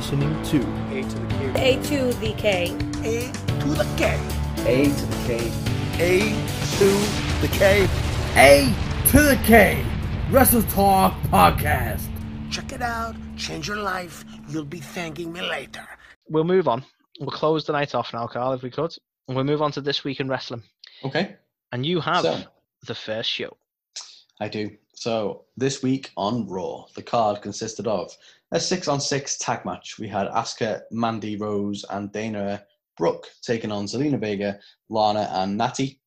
listening to A to the K. A to the K. A to the K. A to the K. A to the K. A to the K Wrestle Talk Podcast. Check it out. Change your life. You'll be thanking me later. We'll move on. We'll close the night off now, Carl, if we could. And we'll move on to this week in wrestling. Okay, And you have So- the first show. I do. So this week on Raw, the card consisted of a six-on-six tag match. We had Asuka, Mandy Rose, and Dana Brooke taking on Zelina Vega, Lana, and Natty.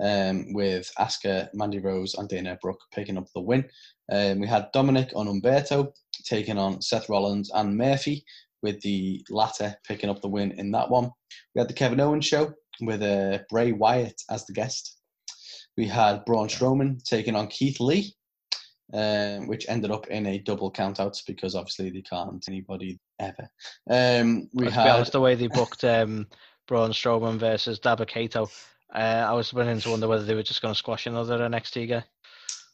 Um, with Asuka, Mandy Rose, and Dana Brooke picking up the win. Um, we had Dominik and Humberto taking on Seth Rollins and Murphy, with the latter picking up the win in that one. We had the Kevin Owens show with uh, Bray Wyatt as the guest. We had Braun Strowman taking on Keith Lee, um, which ended up in a double countout because obviously they can't anybody ever. Um, we had honest, the way they booked um, Braun Strowman versus Dabba Kato, uh, I was beginning to wonder whether they were just going to squash another NXT guy.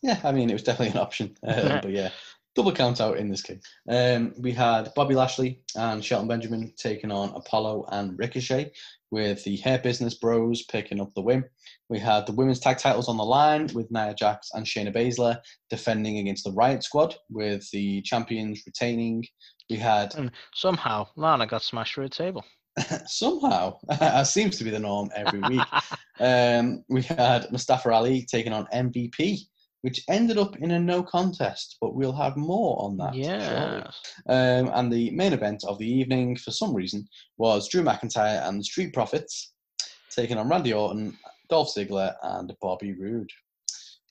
yeah, I mean it was definitely an option, um, but yeah, double count out in this case. Um, we had Bobby Lashley and Shelton Benjamin taking on Apollo and Ricochet, with the Hurt Business Bros picking up the win. We had the women's tag titles on the line with Nia Jax and Shayna Baszler defending against the Riot Squad, with the champions retaining. We had And somehow Lana got smashed through a table. somehow, as seems to be the norm every week. Um, we had Mustafa Ali taking on MVP, which ended up in a no contest, but we'll have more on that. yeah. Um, and the main event of the evening, for some reason, was Drew McIntyre and the Street Profits taking on Randy Orton, Dolph Ziggler, and Bobby Roode.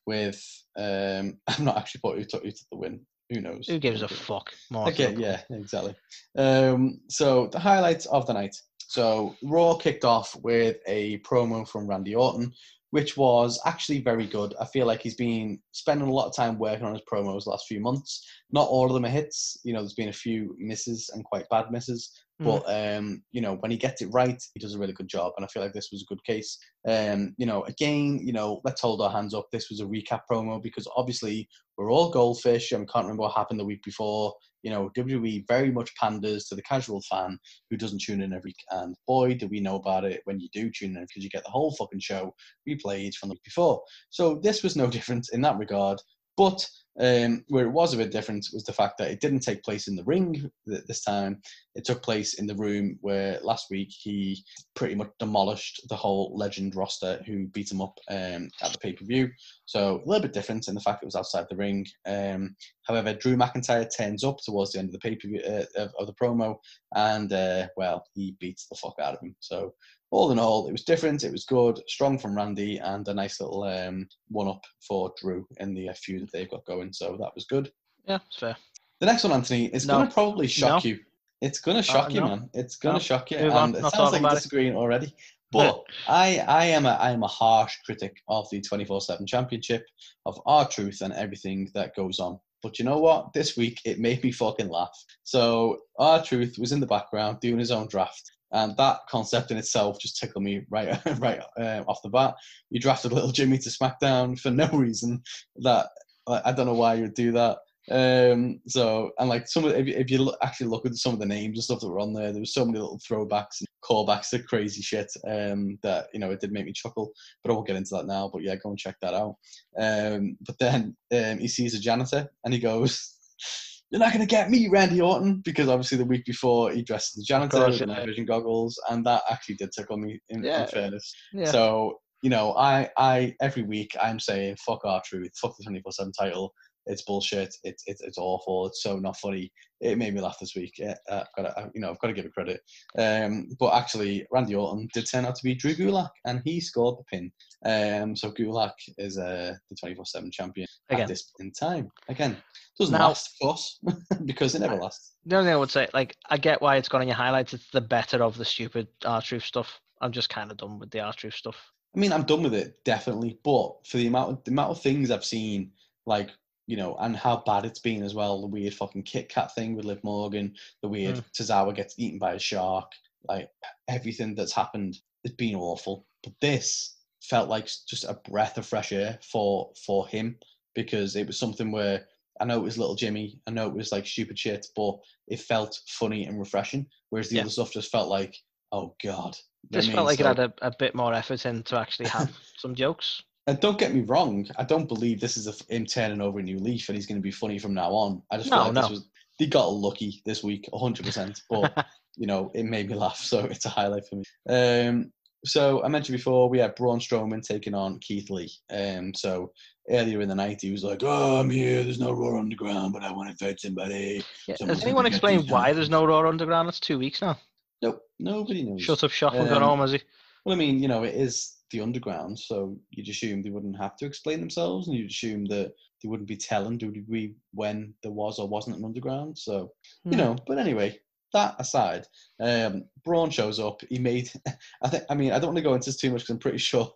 With um, I'm not actually put who took, who took the win. Who knows? Who gives a fuck? More Okay, yeah, exactly. Um, so the highlights of the night. So Raw kicked off with a promo from Randy Orton, which was actually very good. I feel like he's been spending a lot of time working on his promos last few months. Not all of them are hits. You know, there's been a few misses and quite bad misses. Mm. But um, you know, when he gets it right, he does a really good job, and I feel like this was a good case. Um, you know, again, you know, let's hold our hands up. This was a recap promo because obviously we're all goldfish and we can't remember what happened the week before. You know, WWE very much panders to the casual fan who doesn't tune in every week. And boy, do we know about it when you do tune in because you get the whole fucking show replayed from the week before. So this was no different in that regard. But um, where it was a bit different was the fact that it didn't take place in the ring this time. It took place in the room where last week he pretty much demolished the whole legend roster who beat him up um, at the pay per view. So a little bit different in the fact it was outside the ring. Um, however, Drew McIntyre turns up towards the end of the pay per view uh, of, of the promo, and uh, well, he beats the fuck out of him. So all in all, it was different. It was good, strong from Randy, and a nice little um, one up for Drew in the uh, feud that they've got going. So that was good. Yeah, it's fair. The next one, Anthony, is No. going to probably shock No. you. It's going to shock you, no. man. It's going to shock you, Move on. and it Not sounds like you're about it. disagreeing already. But I, I am a, I am a harsh critic of the 24/7 Championship, of R Truth and everything that goes on. But you know what? This week it made me fucking laugh. So R Truth was in the background doing his own draft, and that concept in itself just tickled me right, right uh, off the bat. You drafted little Jimmy to SmackDown for no reason. That I don't know why you would do that. Um, so and like some of if you, if you look, actually look at some of the names and stuff that were on there, there was so many little throwbacks and callbacks to crazy shit. Um, that you know it did make me chuckle, but I won't get into that now. But yeah, go and check that out. Um, but then um, he sees a janitor and he goes. You're not going to get me, Randy Orton, because obviously the week before he dressed as a janitor course, with the yeah. night vision goggles, and that actually did tickle me. In, in fairness, Yeah. so you know, I, I every week I'm saying fuck R Truth, fuck the 24 seven title. It's bullshit. It's it's it's awful. It's so not funny. It made me laugh this week. Yeah, uh, I've got to, you know, I've got to give it credit. Um, but actually, Randy Orton did turn out to be Drew Gulak, and he scored the pin. Um, so Gulak is uh, the 24 seven champion Again. at this point in time. Again, doesn't Now- last, of course, because it never lasts. The only thing I would say, like, I get why it's gone in your highlights. It's the better of the stupid R Truth stuff. I'm just kind of done with the R Truth stuff. I mean, I'm done with it definitely, but for the amount of the amount of things I've seen, like you know, and how bad it's been as well. The weird fucking Kit Kat thing with Liv Morgan, the weird Mm. Tozawa gets eaten by a shark, like everything that's happened has been awful. But this felt like just a breath of fresh air for for him because it was something where I know it was little Jimmy. I know it was like stupid shit, but it felt funny and refreshing. Whereas the Yeah. other stuff just felt like, oh god. You know This felt mean? like it had a, a bit more effort in to actually have some jokes. And don't get me wrong, I don't believe this is a, him turning over a new leaf and he's going to be funny from now on. I just feel No, like no. this was he got lucky this week, 100%. But you know, it made me laugh, so it's a highlight for me. Um, so I mentioned before we had Braun Strowman taking on Keith Lee. Um, so earlier in the night he was like, "Oh, I'm here. There's no Raw Underground, but I want to fight somebody." Yeah, Someone's Has anyone get explained why there's no Raw Underground? It's two weeks now. Nope, nobody knows. Shut up shop and go Um, home, has he? Well, I mean, you know, it is the underground, so you'd assume they wouldn't have to explain themselves, and you'd assume that they wouldn't be telling WWE when there was or wasn't an underground. So, you Hmm. know, but anyway, that aside, um, Braun shows up. He made, I think, I mean, I don't want to go into this too much because I'm pretty sure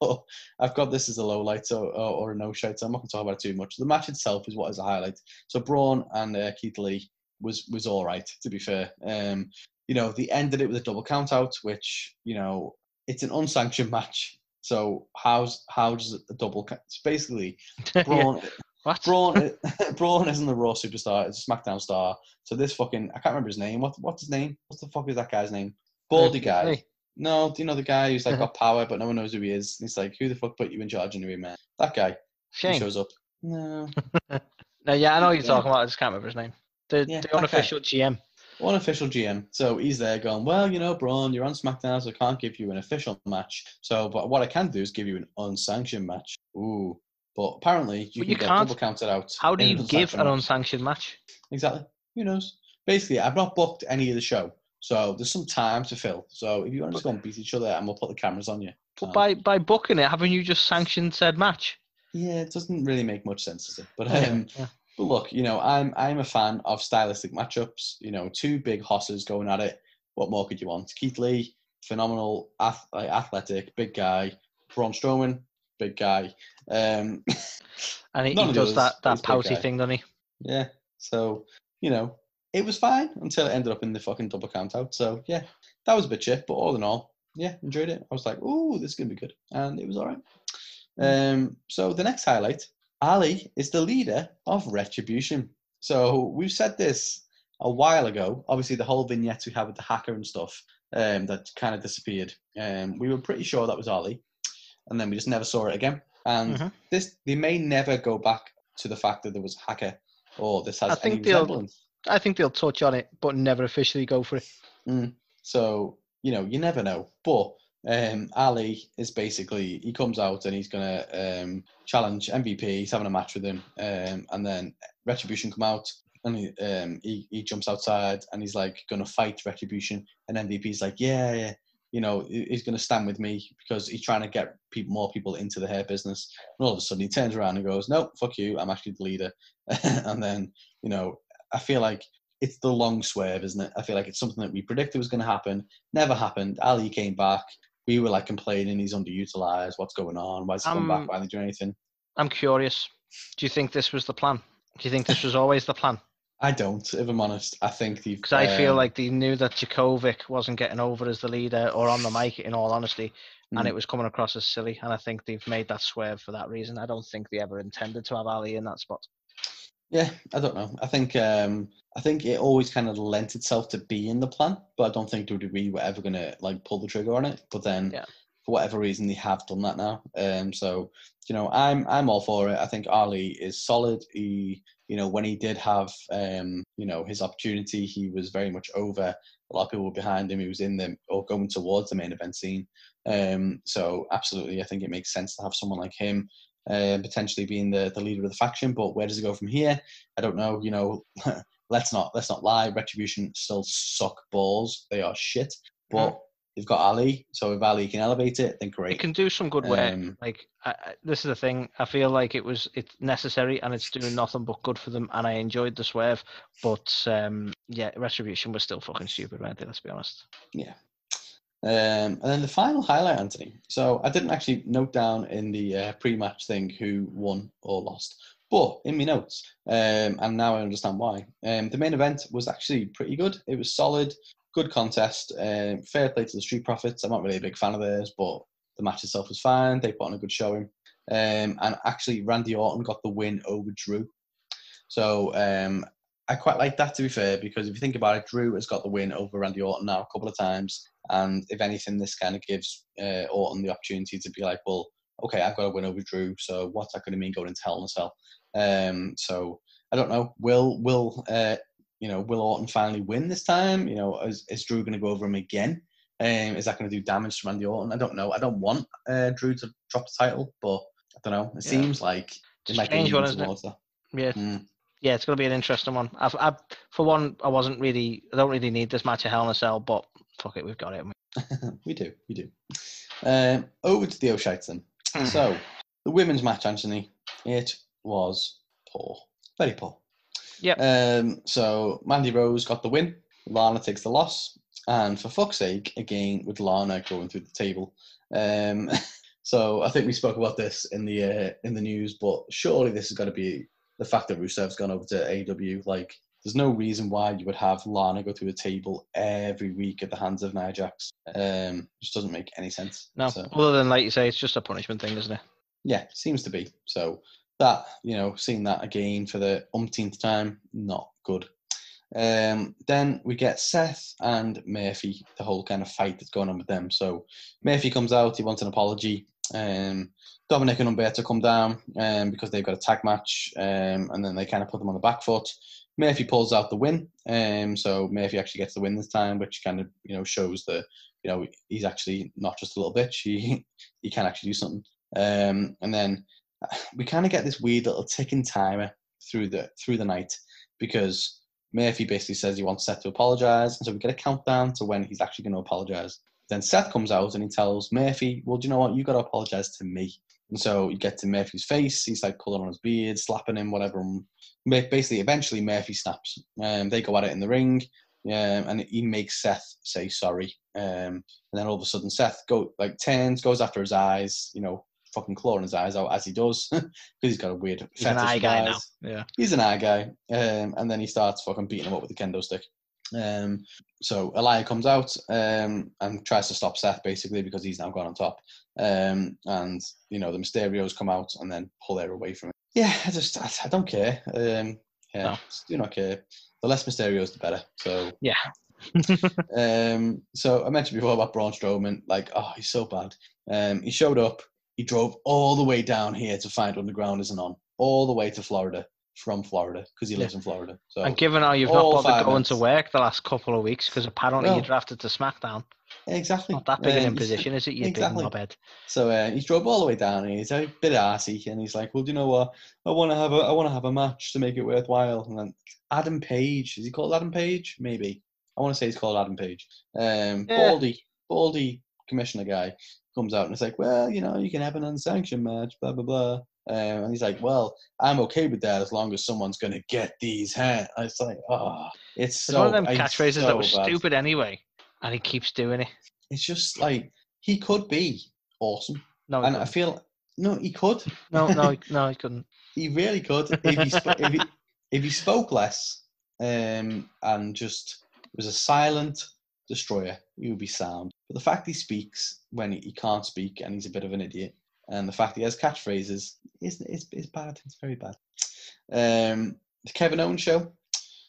I've got this as a low light or, or, or a no shite, so I'm not going to talk about it too much. The match itself is what is a highlight. So, Braun and uh, Keith Lee was was all right, to be fair. Um, you know, they ended it with a double count out, which, you know, it's an unsanctioned match. So how's how does a double? It's basically Braun. What? Braun, Braun isn't the Raw superstar. It's a SmackDown star. So this fucking I can't remember his name. What what's his name? What the fuck is that guy's name? Baldy guy. Hey, No, do you know the guy who's like Uh-huh. got power, but no one knows who he is? He's like, who the fuck put you in charge anyway, man? That guy. Shane. shows up. No, No, yeah, I know what you're Yeah. talking about. I just can't remember his name. The, Yeah, the unofficial GM. unofficial GM. So he's there going, well, you know, Braun, you're on SmackDown, so I can't give you an official match. So, but what I can do is give you an unsanctioned match. Ooh. But apparently, you But can you get can't. double counted out. How do you give an match. unsanctioned match? Exactly. Who knows? Basically, I've not booked any of the show. So there's some time to fill. So if you want to just go and beat each other and we'll put the cameras on you. But Um, by by booking it, haven't you just sanctioned said match? yeah, it doesn't really make much sense, does it? But um, yeah. But look, you know, I'm I'm a fan of stylistic matchups. You know, two big hosses going at it. What more could you want? Keith Lee, phenomenal, ath- athletic, big guy. Braun Strowman, big guy. Um, And he, he does that that pouty thing, doesn't he? yeah. So you know, it was fine until it ended up in the fucking double count out. So yeah, that was a bit shit. But all in all, yeah, enjoyed it. I was like, oh, this is gonna be good, and it was all right. Um, so the next highlight, Ali is the leader of Retribution. So we've said this a while ago. Obviously, the whole vignette we had with the hacker and stuff um, that kind of disappeared. Um, we were pretty sure that was Ali, and then we just never saw it again. And Mhm. this, they may never go back to the fact that there was a hacker or this has I think any they'll- resemblance. I think they'll touch on it, but never officially go for it. So you know, you never know. But um, Ali is basically he comes out and he's gonna um, challenge MVP. He's having a match with him, um, and then Retribution come out and he, um, he he jumps outside and he's like gonna fight Retribution, and MVP's like, yeah, yeah. You know, he's to stand with me because he's trying to get people, more people into the hurt business. And all of a sudden, he turns around and goes, "No, fuck you! I'm actually the leader." and then, you know, I feel like it's the long swerve, isn't it? I feel like it's something that we predicted was going to happen. Never happened. Ali came back. We were like complaining he's underutilized. What's going on? Why's he come Um, back? Why didn't do anything? I'm curious. Do you think this was the plan? Do you think this was always the plan? I don't, if I'm honest. I think they've. Because I feel um, like they knew that Dijakovic wasn't getting over as the leader or on the mic, in all honesty, and Mm. it was coming across as silly. And I think they've made that swerve for that reason. I don't think they ever intended to have Ali in that spot. Yeah, I don't know. I think um, I think it always kind of lent itself to be in the plan, but I don't think WWE were ever gonna like pull the trigger on it. But then, Yeah. for whatever reason, they have done that now. Um, so you know, I'm I'm all for it. I think Ali is solid. He, you know, when he did have um, you know, his opportunity, he was very much over. A lot of people were behind him. He was in the or going towards the main event scene. Um, so absolutely, I think it makes sense to have someone like him. Uh, potentially being the, the leader of the faction, but where does it go from here? I don't know. You know, let's not let's not lie. Retribution still suck balls. They are shit. But they've got Ali, so if Ali can elevate it, then great. It can do some good work. Um, Like I, I, this is the thing. I feel like it was it's necessary and it's doing nothing but good for them. And I enjoyed the swerve, but um, yeah, retribution was still fucking stupid, weren't they? Let's be honest. Yeah. Um, and then the final highlight, Anthony. So I didn't actually note down in the uh, pre-match thing who won or lost, but in my notes, um, and now I understand why. Um, the main event was actually pretty good. It was solid, good contest. Um, fair play to the Street Profits. I'm not really a big fan of theirs, but the match itself was fine. They put on a good showing. Um, and actually, Randy Orton got the win over Drew. So um, I quite like that to be fair because if you think about it, Drew has got the win over Randy Orton now a couple of times, and if anything, this kind of gives uh, Orton the opportunity to be like, well, okay, I've got a win over Drew, so what's that going to mean going into Hell in a Cell? Um, so I don't know. Will will uh, you know will Orton finally win this time? You know, is, is Drew going to go over him again? Um, is that going to do damage to Randy Orton? I don't know. I don't want uh, Drew to drop the title, but I don't know. It Yeah. seems like It's it might be one, isn't it? Yeah, Mm. Yeah, it's going to be an interesting one. I've, I, for one, I wasn't really, I don't really need this match at Hell in a Cell, but fuck it, we've got it. we do, we do. Um, over to the O'Shites then. we? So, the women's match, Anthony, it was poor. Very poor. Yep. Um, so, Mandy Rose got the win. Lana takes the loss. And for fuck's sake, again, with Lana going through the table. Um, so, I think we spoke about this in the uh, in the news, but surely this has got to be the fact that Rusev's gone over to AEW. Like, there's no reason why you would have Lana go through a table every week at the hands of Nia Jax. Um, just doesn't make any sense. no, So- other than like you say, it's just a punishment thing, isn't it? yeah, seems to be. So that, you know, seeing that again for the umpteenth time, not good. Um, then we get Seth and Murphy, the whole kind of fight that's going on with them. So Murphy comes out, he wants an apology. Um, Dominik and Humberto come down um, because they've got a tag match, um, and then they kind of put them on the back foot. Murphy pulls out the win, um, so Murphy actually gets the win this time, which kind of you know shows that you know he's actually not just a little bitch. He he can actually do something. Um, and then we kind of get this weird little ticking timer through the through the night because Murphy basically says he wants Seth to apologize, and so we get a countdown to when he's actually going to apologize. Then Seth comes out and he tells Murphy, "Well, do you know what? You got to apologize to me." And so you get to Murphy's face. He's like pulling on his beard, slapping him, whatever. And basically, eventually, Murphy snaps. Um, they go at it in the ring, um, and he makes Seth say sorry. Um, and then all of a sudden, Seth go like turns, goes after his eyes. You know, fucking clawing his eyes out as he does because he's got a weird He's an eye guy now. Yeah. He's an eye guy, um, and then he starts fucking beating him up with a kendo stick. Um, so Aalyah comes out um, and tries to stop Seth basically because he's now gone on top. Um, and you know the Mysterios come out and then pull her away from it. Yeah, I just I, I don't care. Um, yeah, No. just do not care. The less Mysterios, the better. So Yeah. um, so I mentioned before about Braun Strowman. Like, oh, he's so bad. Um, he showed up. He drove all the way down here to find Underground isn't on, all the way to Florida from Florida because he lives in Florida. So And given how you've not bothered going minutes. to work the last couple of weeks because apparently No. you drafted to SmackDown, exactly not that big an Um, imposition, is it? You exactly. big knobhead. So uh, he drove all the way down, and he's a bit arsey, and he's like, "Well, do you know what? I want to have a, I want to have a match to make it worthwhile." And then Adam Page, is he called Adam Page? Maybe I want to say he's called Adam Page. Um, Yeah. Baldy, Baldy commissioner guy comes out and it's like, "Well, you know, you can have an unsanctioned match, blah blah blah." Um, and he's like, "Well, I'm okay with that as long as someone's gonna get these hands." It's like, oh, it's It's so one of them catchphrases so that was bad. stupid anyway, and he keeps doing it. It's just like he could be awesome, No, and I couldn't. feel no, he could. no, no, no, he couldn't. He really could if he sp- if, he, if he spoke less um, and just was a silent destroyer, he would be sound. But the fact he speaks when he, he can't speak and he's a bit of an idiot, and the fact he has catchphrases is is, is bad. It's very bad. Um, the Kevin Owens show.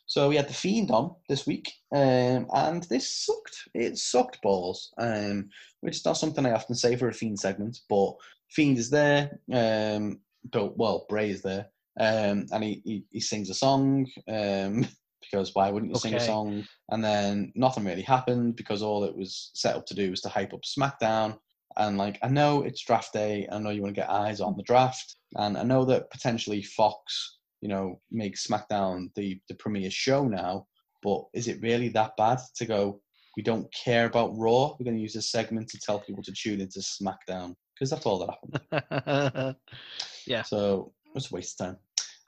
So we had the Fiend on this week, um, and this sucked. It sucked balls, um, which is not something I often say for a Fiend segment. But Fiend is there, um, but well, Bray is there, um, and he, he he sings a song. Um, because why wouldn't you sing a song? And then nothing really happened because all it was set up to do was to hype up SmackDown. And like, I know it's draft day. I know you want to get eyes on the draft, and I know that potentially Fox, you know, makes SmackDown the the premier show now. But is it really that bad to go? We don't care about Raw. We're going to use this segment to tell people to tune into SmackDown because that's all that happened. yeah, So it was a waste of time.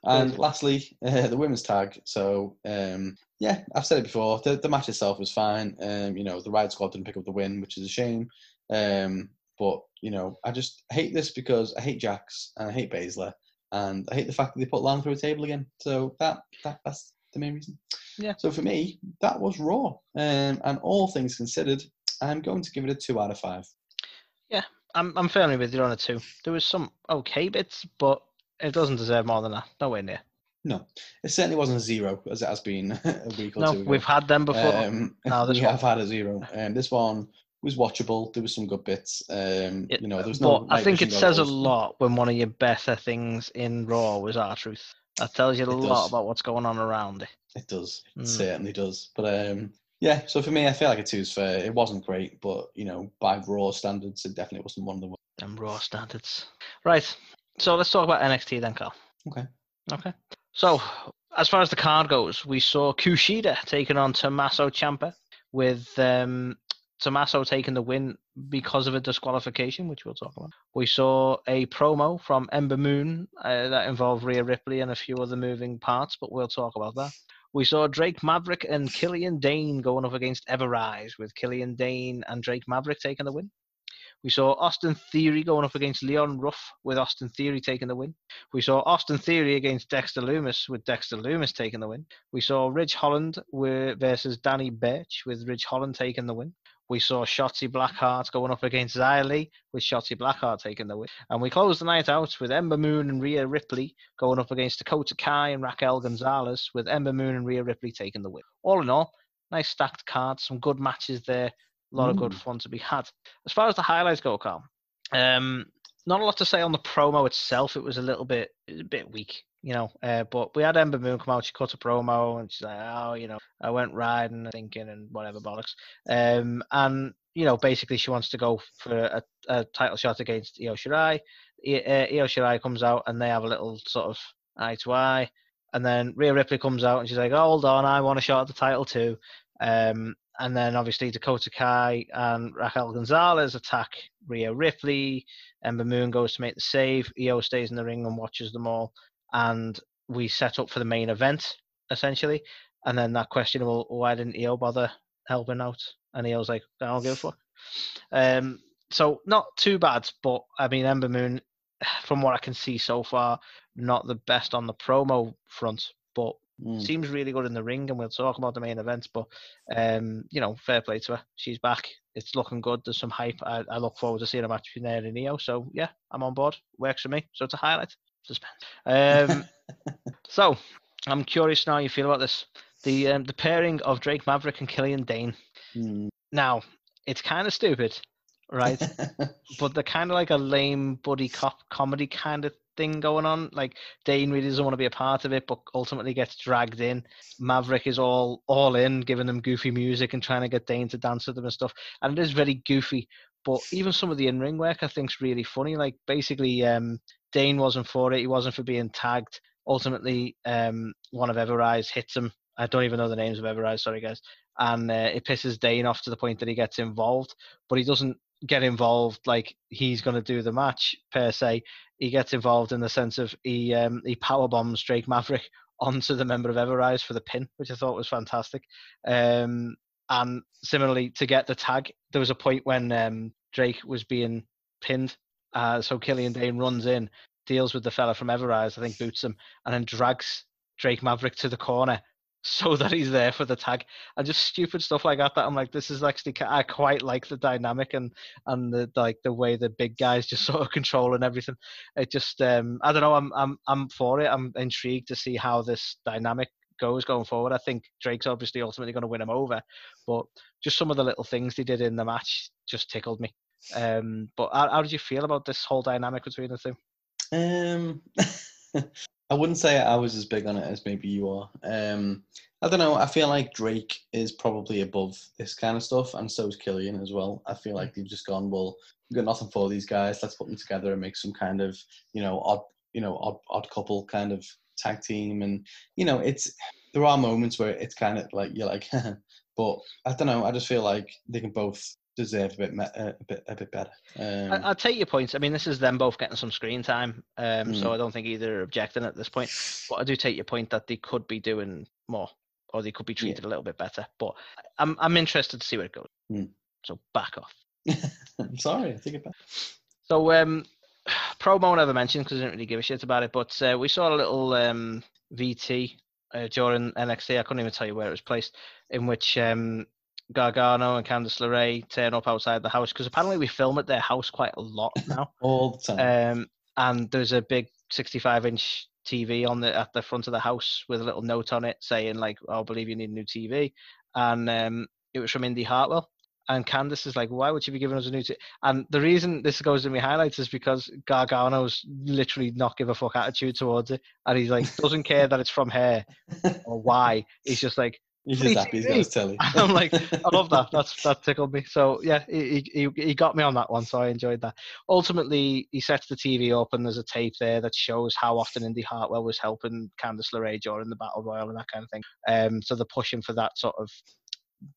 And lastly, uh, the women's tag. So um, yeah, I've said it before. The, the match itself was fine. Um, you know, the Riot Squad didn't pick up the win, which is a shame. Um, but you know, I just hate this because I hate Jax and I hate Baszler, and I hate the fact that they put Lana through a table again. So that, that that's the main reason. Yeah. So for me, that was Raw. Um, and all things considered, I'm going to give it a two out of five. Yeah, I'm I'm firmly with you on it too. There was some okay bits, but it doesn't deserve more than that. Nowhere near. No, it certainly wasn't a zero as it has been a week or No, two ago. we've had them before. Um, No, this we one- have had a zero. Um, this one was watchable. There was some good bits. Um, It- you know, there was no. I think it says a lot when one of your better things in Raw was R Truth. That tells you a It lot does. about what's going on around it. It does. It Mm. certainly does. But um, yeah. So for me, I feel like a two's fair. It wasn't great, but you know, by raw standards, it definitely wasn't one of the. worst. Them Raw standards. Right. So let's talk about NXT then, Carl. Okay. Okay. So as far as the card goes, we saw Kushida taking on Tommaso Ciampa, with um, Tommaso taking the win because of a disqualification, which we'll talk about. We saw a promo from Ember Moon uh, that involved Rhea Ripley and a few other moving parts, but we'll talk about that. We saw Drake Maverick and Killian Dane going up against Everrise, with Killian Dane and Drake Maverick taking the win. We saw Austin Theory going up against Leon Ruff, with Austin Theory taking the win. We saw Austin Theory against Dexter Lumis, with Dexter Lumis taking the win. We saw Ridge Holland versus Danny Birch, with Ridge Holland taking the win. We saw Shotzi Blackheart going up against Xia with Shotzi Blackheart taking the win. And we closed the night out with Ember Moon and Rhea Ripley going up against Dakota Kai and Raquel Gonzalez, with Ember Moon and Rhea Ripley taking the win. All in all, nice stacked cards, some good matches there, a lot of good Mm. fun to be had. As far as the highlights go, Carl, um, not a lot to say on the promo itself. It was a little bit, a bit weak, you know. Uh, but we had Ember Moon come out. She cut a promo and she's like, "Oh, you know, I went riding, thinking, and whatever bollocks." Um, and you know, basically, she wants to go for a, a title shot against Io Shirai. I- uh, Io Shirai comes out, and they have a little sort of eye to eye. And then Rhea Ripley comes out, and she's like, oh, "Hold on, I want a shot at the title too." Um, and then obviously Dakota Kai and Raquel Gonzalez attack Rhea Ripley. Ember Moon goes to make the save. Io stays in the ring and watches them all. And we set up for the main event, essentially. And then that question, well, why didn't Io bother helping out? And Io's like, I don't give a fuck. Um, so not too bad, but I mean, Ember Moon, from what I can see so far, not the best on the promo front, but Mm. seems really good in the ring, and we'll talk about the main events. But um, you know, fair play to her. She's back. It's looking good. There's some hype. I, I look forward to seeing a match between her and Io. So yeah, I'm on board. Works for me. So it's a highlight. Suspense. Um, so I'm curious now how you feel about this. The um, the pairing of Drake Maverick and Killian Dain. Mm. Now it's kind of stupid, right? but they're kind of like a lame buddy cop comedy kind of thing going on. Like Dain really doesn't want to be a part of it, but ultimately gets dragged in. Maverick is all all in, giving them goofy music and trying to get Dain to dance with them and stuff. And it is very goofy. But even some of the in-ring work, I think, is really funny. Like basically, um, Dain wasn't for it. He wasn't for being tagged. Ultimately, um, one of Everrise hits him. I don't even know the names of Everrise. Sorry, guys. And uh, it pisses Dain off to the point that he gets involved, but he doesn't get involved like he's going to do the match per se. He gets involved in the sense of he um, he power bombs Drake Maverick onto the member of Everrise for the pin, which I thought was fantastic. Um, and similarly, to get the tag, there was a point when um, Drake was being pinned. Uh, so Killian Dain runs in, deals with the fella from Everrise, I think boots him, and then drags Drake Maverick to the corner so that he's there for the tag. And just stupid stuff like that i'm like this is actually i quite like the dynamic and and the like the way the big guys just sort of controlling everything. It just um i don't know i'm i'm i'm for it. I'm intrigued to see how this dynamic goes going forward. I think drake's obviously ultimately going to win him over but just some of the little things they did in the match just tickled me um but how, how did you feel about this whole dynamic between the two Um, I wouldn't say I was as big on it as maybe you are. Um, I don't know. I feel like Drake is probably above this kind of stuff, and so is Killian as well. I feel like they've just gone, well, we've got nothing for these guys. Let's put them together and make some kind of, you know, odd, you know, odd, odd couple kind of tag team. And you know, it's there are moments where it's kind of like you're like, but I don't know. I just feel like they can both deserve a bit, uh, a bit, a bit better. Um, I, I'll take your points. I mean, this is them both getting some screen time, um, Mm. so I don't think either are objecting at this point. But I do take your point that they could be doing more, or they could be Yeah. treated a little bit better. But I'm I'm interested to see where it goes. Mm. So back off. I'm sorry, I take it back. So um, promo never mentioned because I didn't really give a shit about it. But uh, we saw a little um, VT uh, during NXT. I couldn't even tell you where it was placed, in which um, Gargano and Candice LeRae turn up outside the house because apparently we film at their house quite a lot now. All the time. um, and there's a big 65 inch TV on the at the front of the house with a little note on it saying like, "Oh, "I believe you need a new TV," and um, it was from Indi Hartwell. And Candice is like, "Why would you be giving us a new?" T-? And the reason this goes in my highlights is because Gargano's literally not give a fuck attitude towards it, and he's like doesn't care that it's from her or why. He's just like, He's just happy he's got his telly. I'm like, I love that. That's that tickled me. So yeah, he, he he got me on that one. So I enjoyed that. Ultimately, he sets the TV up, and there's a tape there that shows how often Indi Hartwell was helping Candice LeRae during the battle royal and that kind of thing. Um, so they're pushing for that sort of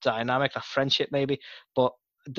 dynamic, that friendship maybe. But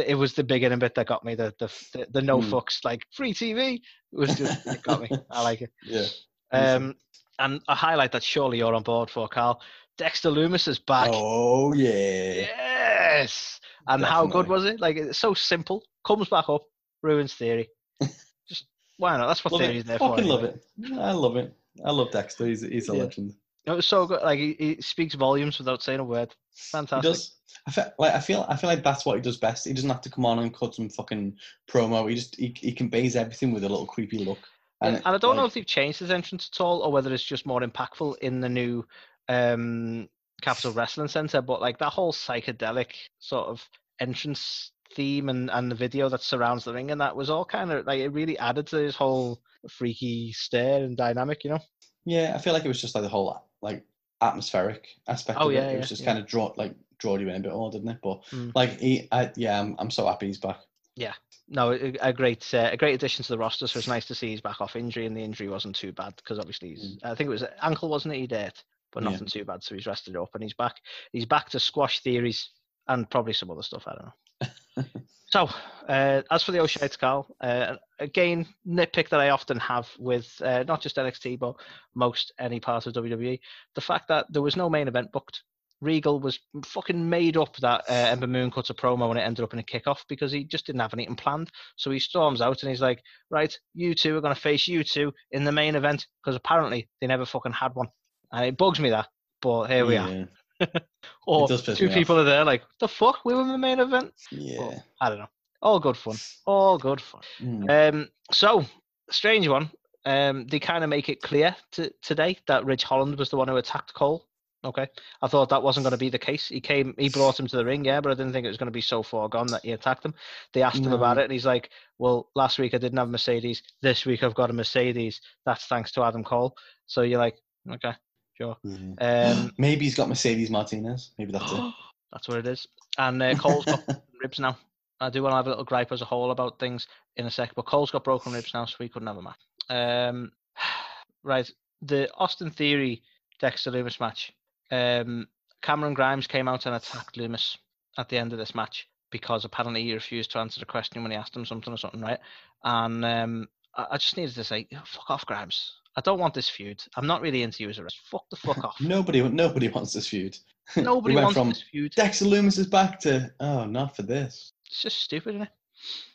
it was the beginning bit that got me. The the the, the no Hmm. fucks like free TV. It was just it got me. I like it. yeah. Um, and a highlight that surely you're on board for, Carl. Dexter Lumis is back. Oh yeah. Yes. And how good was it? Like it's so simple. Comes back up, ruins theory. Just why not? That's what Love theory's it. there for. Fucking love it. I love it. I love Dexter. He's, he's a Yeah. legend. It was so good. Like he, he speaks volumes without saying a word. Fantastic. He does. I feel like I feel I feel like that's what he does best. He doesn't have to come on and cut some fucking promo. He just he, he conveys everything with a little creepy look. And, and I don't know if they've changed his entrance at all, or whether it's just more impactful in the new um, Capitol Wrestling Center. But like that whole psychedelic sort of entrance theme and, and the video that surrounds the ring, and that was all kind of like it really added to his whole freaky stare and dynamic. You know? Yeah, I feel like it was just like the whole like atmospheric aspect Oh, of yeah, it. It was just yeah. kind of draw like draw you in a bit more, didn't it? But Mm. like he, I, yeah, I'm, I'm so happy he's back. Yeah, no, a, great uh, a great addition to the roster. So it's nice to see he's back off injury, and the injury wasn't too bad because obviously he's, I think it was ankle, wasn't it? He'd hurt, but Yeah. nothing too bad. So he's rested up and he's back. He's back to squash theories and probably some other stuff. I don't know. so uh, as for the O'Shites, Carl, uh, again nitpick that I often have with uh, not just NXT but most any part of WWE, the fact that there was no main event booked. Regal was fucking made up that uh, Ember Moon cut a promo and it ended up in a kickoff because he just didn't have anything planned. So he storms out and he's like, right, you two are going to face you two in the main event because apparently they never fucking had one. And it bugs me that, but here we are. yeah. Or does piss two me off. people are there like, the fuck, we were in the main event? Yeah. But I don't know. All good fun. All good fun. Mm. Um, so, strange one. Um, they kind of make it clear to, today that Ridge Holland was the one who attacked Cole. Okay, I thought that wasn't going to be the case. He came, he brought him to the ring, yeah, but I didn't think it was going to be so far gone that he attacked him. They asked him about it, and he's like, "Well, last week I didn't have Mercedes. This week I've got a Mercedes. That's thanks to Adam Cole." So you're like, "Okay, sure." Yeah. Um, Maybe he's got Mercedes Martinez. Maybe that's it. that's what it is. And uh, Cole's got ribs now. I do want to have a little gripe as a whole about things in a sec, but Cole's got broken ribs now, so we couldn't have a match. Um, right, the Austin Theory Dexter Lumis match. Um, Cameron Grimes came out and attacked Lumis at the end of this match because apparently he refused to answer the question when he asked him something or something, right? And um, I, I just needed to say, fuck off, Grimes. I don't want this feud. I'm not really into you as a wrestler. Fuck the fuck off. Nobody, nobody wants this feud. Nobody we wants from this feud. Dexter Lumis is back to oh, not for this. It's just stupid, isn't it?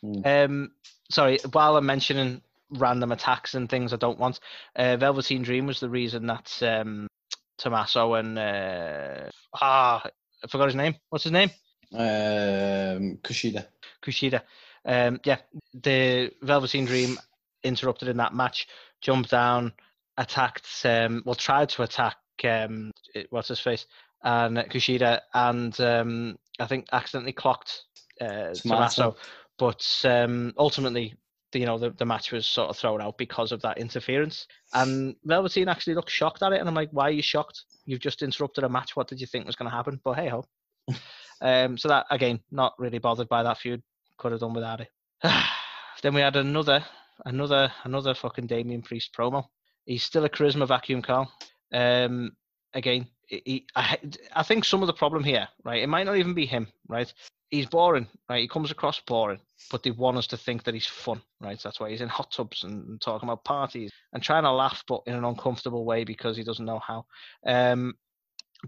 Mm. Um, sorry, while I'm mentioning random attacks and things I don't want, uh, Velveteen Dream was the reason that um, Tommaso and uh, ah, I forgot his name. What's his name? Um, Kushida. Kushida. Um, yeah, the Velveteen Dream interrupted in that match, jumped down, attacked, um, well, tried to attack, um, it- what's his face, and uh, Kushida, and um, I think accidentally clocked uh, Tommaso. Tommaso. But um, ultimately, the- you know, the, the match was sort of thrown out because of that interference. And Velveteen actually looked shocked at it, and I'm like, why are you shocked? You've just interrupted a match. What did you think was going to happen? But hey ho. um, so that again, not really bothered by that feud. Could have done without it. then we had another, another, another fucking Damian Priest promo. He's still a charisma vacuum, Carl. Um, again, he, I, I think some of the problem here, right? It might not even be him, right? He's boring, right? He comes across boring, but they want us to think that he's fun, right? That's why he's in hot tubs and, and talking about parties and trying to laugh, but in an uncomfortable way because he doesn't know how. Um,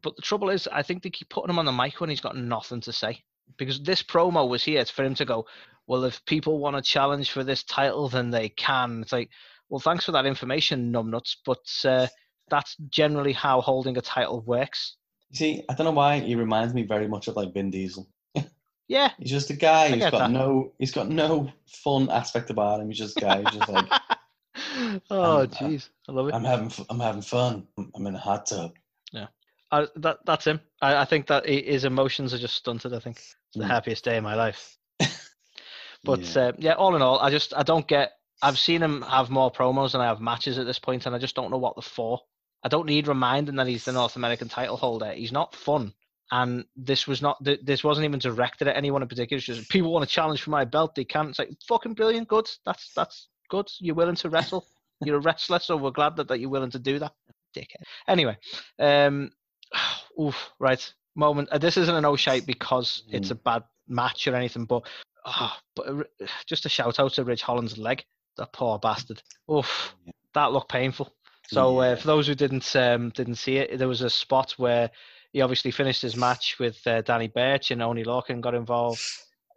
but the trouble is, I think they keep putting him on the mic when he's got nothing to say. Because this promo was here for him to go, well, if people want a challenge for this title, then they can. It's like, well, thanks for that information, numbnuts, but uh, that's generally how holding a title works. You see, I don't know why he reminds me very much of like Vin Diesel. Yeah, He's just a guy who's get got that. no, he's got no fun aspect about him. He's just a guy who's just like oh, uh, jeez, I love it. I'm having I'm having fun. I'm in a hot tub. Yeah. I, that that's him. I, I think that his emotions are just stunted. I think it's the Mm. happiest day of my life. But Yeah. Uh, yeah, all in all, I just I don't get. I've seen him have more promos than I have matches at this point, and I just don't know what the for. I don't need reminding that he's the North American title holder. He's not fun, and this was not. This wasn't even directed at anyone in particular. It's just people want to challenge for my belt. They can't. It's like fucking brilliant. Good. That's that's good. You're willing to wrestle. You're a wrestler, so we're glad that, that you're willing to do that. Dickhead. Anyway, um, oof, right moment. Uh, this isn't an O shite because it's a bad match or anything, but ah, but uh, just a shout out to Ridge Holland's leg. That poor bastard. Oof, that looked painful. So uh, for those who didn't um, didn't see it, there was a spot where he obviously finished his match with uh, Danny Birch and Oney Lorcan got involved.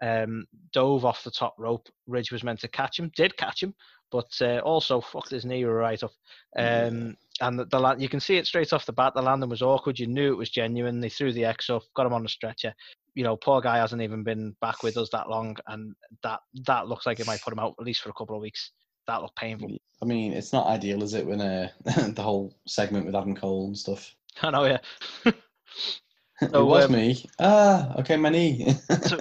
Um, dove off the top rope. Ridge was meant to catch him, did catch him, but uh, also fucked his knee right up. Um, and the, the la- you can see it straight off the bat. The landing was awkward. You knew it was genuine. They threw the X off, got him on the stretcher. You know, poor guy hasn't even been back with us that long, and that that looks like it might put him out at least for a couple of weeks. That looked painful. I mean, it's not ideal, is it? When uh, the whole segment with Adam Cole and stuff. I know, yeah. it was um, me. Ah, okay, my knee. so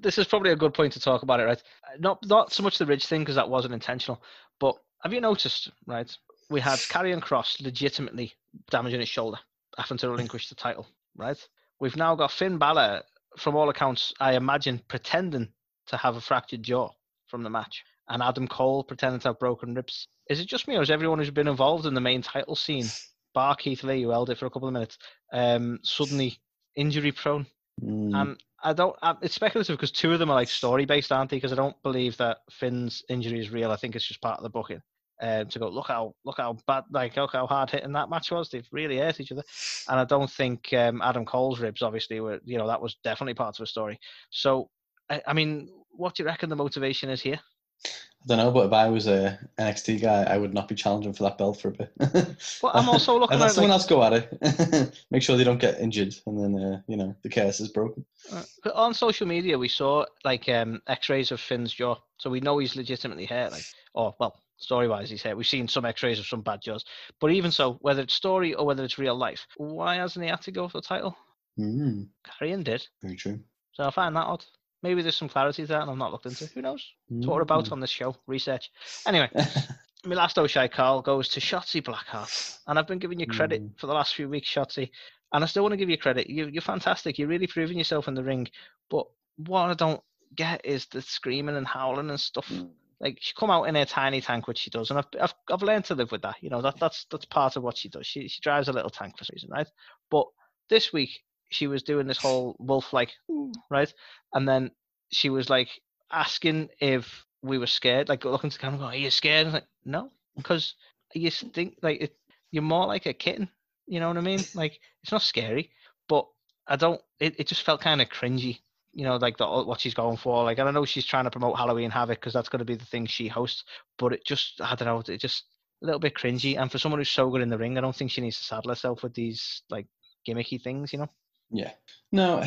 this is probably a good point to talk about it, right? Not not so much the Ridge thing because that wasn't intentional, but have you noticed, right? We had Karrion Kross legitimately damaging his shoulder, having to relinquish the title, right? We've now got Finn Balor, from all accounts, I imagine pretending to have a fractured jaw from the match, and Adam Cole pretending to have broken ribs. Is it just me, or is everyone who's been involved in the main title scene, bar Keith Lee, who held it for a couple of minutes, um, suddenly injury prone? Mm, Um, I don't. I, it's speculative because two of them are like story based, aren't they? Because I don't believe that Finn's injury is real. I think it's just part of the booking. Um, to go look how look how bad like look how hard hitting that match was. They've really hurt each other, and I don't think um, Adam Cole's ribs obviously were you know that was definitely part of a story. So I, I mean, what do you reckon the motivation is here? I don't know, but if I was a NXT guy, I would not be challenging for that belt for a bit. Well, I'm also looking at let someone like- else go at it. Make sure they don't get injured, and then uh, you know the curse is broken. Uh, but on social media, we saw like um, X-rays of Finn's jaw, so we know he's legitimately hurt. Like, or well, story-wise, he's hurt. We've seen some X-rays of some bad jaws, but even so, whether it's story or whether it's real life, why hasn't he had to go for the title? Mm, Karrion did, very true. so I find that odd. Maybe there's some clarity to that, and I've not looked into. Who knows? It's what we're about Mm. on this show. Research. Anyway, my last O'Shea Carl goes to Shotzi Blackheart, and I've been giving you credit Mm. for the last few weeks, Shotzi, and I still want to give you credit. You, you're fantastic. You're really proving yourself in the ring. But what I don't get is the screaming and howling and stuff. Mm. Like she come out in her tiny tank, which she does, and I've I've, I've learned to live with that. You know that that's that's part of what she does. She she drives a little tank for some reason, right? But this week she was doing this whole wolf like right, and then she was like asking if we were scared, like looking to the camera, going, "Are you scared?" Like, "No," because you think like it, you're more like a kitten. You know what I mean? Like it's not scary, but I don't. It, it just felt kind of cringy. You know, like the, what she's going for. Like, and I know she's trying to promote Halloween Havoc because that's going to be the thing she hosts. But it just, I don't know, it just a little bit cringy. And for someone who's so good in the ring, I don't think she needs to saddle herself with these like gimmicky things. You know? Yeah. No,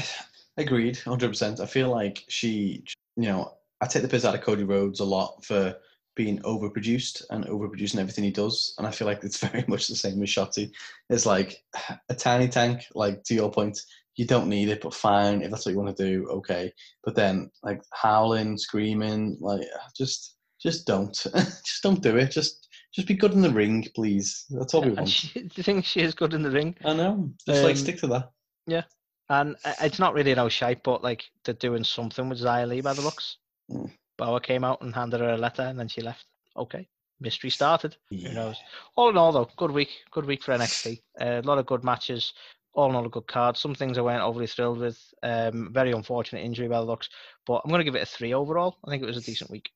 agreed, hundred percent. I feel like she, you know, I take the piss out of Cody Rhodes a lot for being overproduced and overproducing everything he does, and I feel like it's very much the same with Shotzi. It's like a tiny tank. Like to your point, you don't need it, but fine if that's what you want to do, okay. But then like howling, screaming, like just, just don't, just don't do it. Just, just be good in the ring, please. That's all we want. she, do you think she is good in the ring? I know. Just like Um, stick to that. Yeah, and uh, it's not really no shape, but like they're doing something with Xia Li by the looks. Mm. Bauer came out and handed her a letter, and then she left. Okay, mystery started. Yeah. Who knows? All in all, though, good week. Good week for NXT. Uh, a lot of good matches. All in all, a good card. Some things I weren't overly thrilled with. Um, very unfortunate injury by the looks, but I'm going to give it a three overall. I think it was a decent week.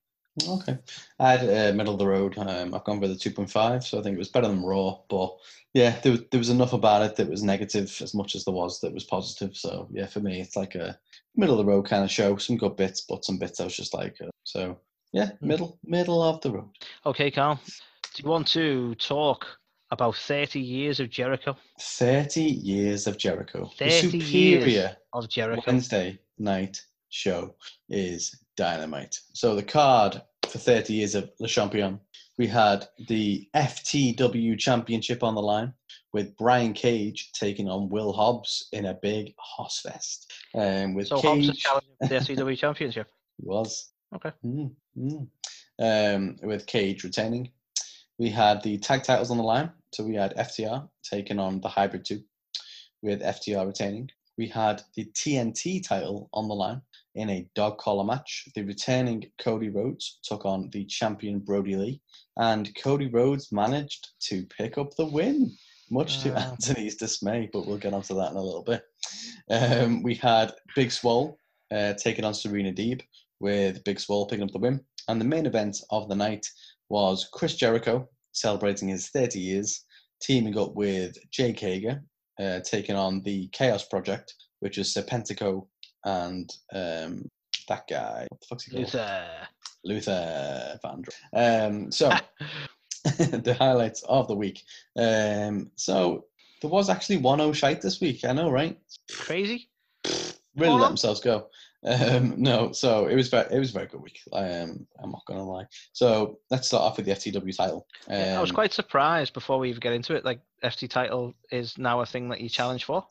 Okay. I had uh, middle of the road. Um, I've gone for the 2.5, so I think it was better than Raw. But yeah, there was, there was enough about it that was negative as much as there was that was positive. So yeah, for me, it's like a middle of the road kind of show. Some good bits, but some bits I was just like, uh, so yeah, middle middle of the road. Okay, Carl. Do you want to talk about 30 years of Jericho? 30 years of Jericho. The 30 years. superior Of Jericho. Wednesday night show is dynamite. So the card for 30 years of Le Champion. We had the FTW Championship on the line with Brian Cage taking on Will Hobbs in a big Hoss Fest. Um, with So Hobbs is challenging for the SCW Championship. he was. Okay. Mm, mm. Um, with Cage retaining. We had the tag titles on the line. So we had FTR taking on the Hybrid 2 with FTR retaining. We had the TNT title on the line in a dog collar match. The returning Cody Rhodes took on the champion Brodie Lee, and Cody Rhodes managed to pick up the win, much to Ah. Anthony's dismay, but we'll get onto that in a little bit. Um, we had Big Swole uh, taking on Serena Deeb with Big Swole picking up the win. And the main event of the night was Chris Jericho celebrating his 30 years, teaming up with Jake Hager, uh, taking on the Chaos Project, which is Serpentico and um, that guy. What the fuck's he called? Luther. Luther Vandross. Um, so, the highlights of the week. Um, so, there was actually one O shite this week. I know, right? Crazy. Really Hold let on. themselves go. Um, no, so it was very, it was a very good week. Um, I'm not gonna lie. So let's start off with the FTW title. Um, Yeah, I was quite surprised before we even get into it. Like FT title is now a thing that you challenge for.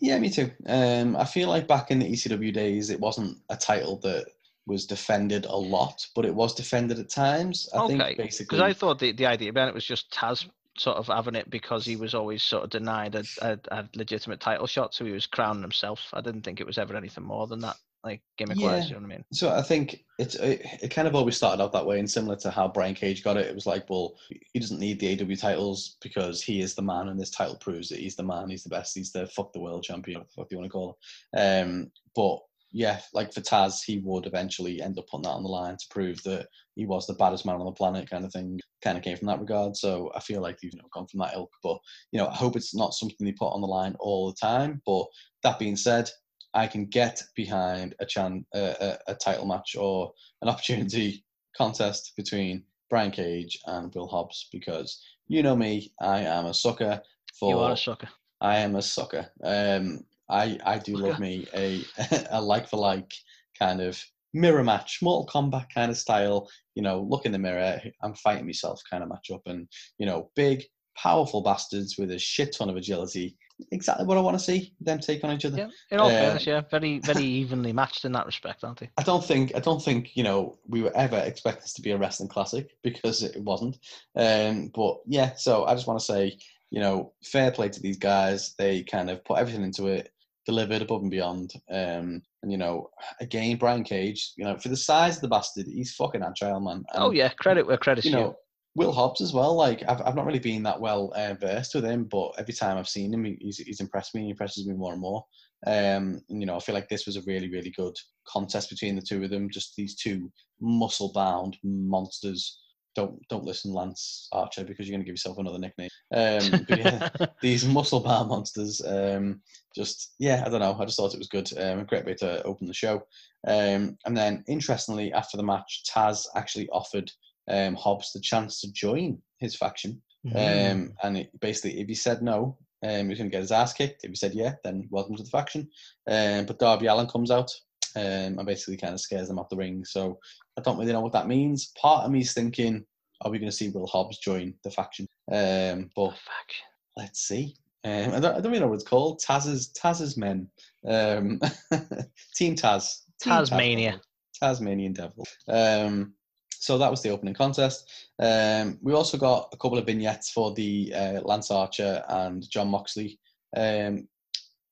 Yeah, me too. Um, I feel like back in the ECW days, it wasn't a title that was defended a lot, but it was defended at times. I okay. think basically. Because I thought the, the idea behind it was just Taz sort of having it because he was always sort of denied a, a, a legitimate title shot, so he was crowning himself. I didn't think it was ever anything more than that, like gimmick wise. Yeah. You know what I mean? So I think it's it, it kind of always started out that way, and similar to how Brian Cage got it, it was like, well, he doesn't need the AEW titles because he is the man, and this title proves that he's the man, he's the best, he's the fuck the world champion, what the fuck do you want to call it? Um, but yeah, like for Taz, he would eventually end up putting that on the line to prove that he was the baddest man on the planet, kind of thing. Kind of came from that regard. So I feel like you've you know, gone from that ilk, but you know, I hope it's not something they put on the line all the time. But that being said, I can get behind a chan a, a, a title match or an opportunity contest between Brian Cage and Will Hobbs because you know me, I am a sucker for You are a sucker. I am a sucker. Um, I I do love me a a like for like kind of mirror match, Mortal Kombat kind of style. You know, look in the mirror, I'm fighting myself kind of match up, and you know, big powerful bastards with a shit ton of agility. Exactly what I want to see them take on each other. Yeah. In all Uh, fairness, yeah, very very evenly matched in that respect, aren't they? I don't think I don't think you know we were ever expect this to be a wrestling classic because it wasn't. Um, but yeah, so I just want to say you know fair play to these guys. They kind of put everything into it, delivered above and beyond. Um, and you know again, Brian Cage, you know for the size of the bastard, he's fucking agile man. And, oh yeah, credit where credit's you due. know. Will Hobbs as well. Like I've, I've not really been that well uh, versed with him, but every time I've seen him, he's, he's impressed me. He impresses me more and more. Um, and, you know, I feel like this was a really, really good contest between the two of them. Just these two muscle-bound monsters. Don't don't listen, Lance Archer, because you're going to give yourself another nickname. Um, but yeah, these muscle-bound monsters. Um, just yeah, I don't know. I just thought it was good. Um, a great way to open the show. Um, and then, interestingly, after the match, Taz actually offered um, Hobbs the chance to join his faction. Mm. Um, and it, basically, if he said no, um, he was going to get his ass kicked. If he said yeah, then welcome to the faction. Um, but Darby Allin comes out um, and basically kind of scares them off the ring. So I don't really know what that means. Part of me is thinking, are we going to see Will Hobbs join the faction? Um, but Fuck. let's see. Um, I, don't, I don't really know what it's called. Taz's Taz's men. Um, Team Taz. Team Tasmania. Tasmanian Devil. Um, so that was the opening contest. Um, we also got a couple of vignettes for the uh, Lance Archer and Jon Moxley um,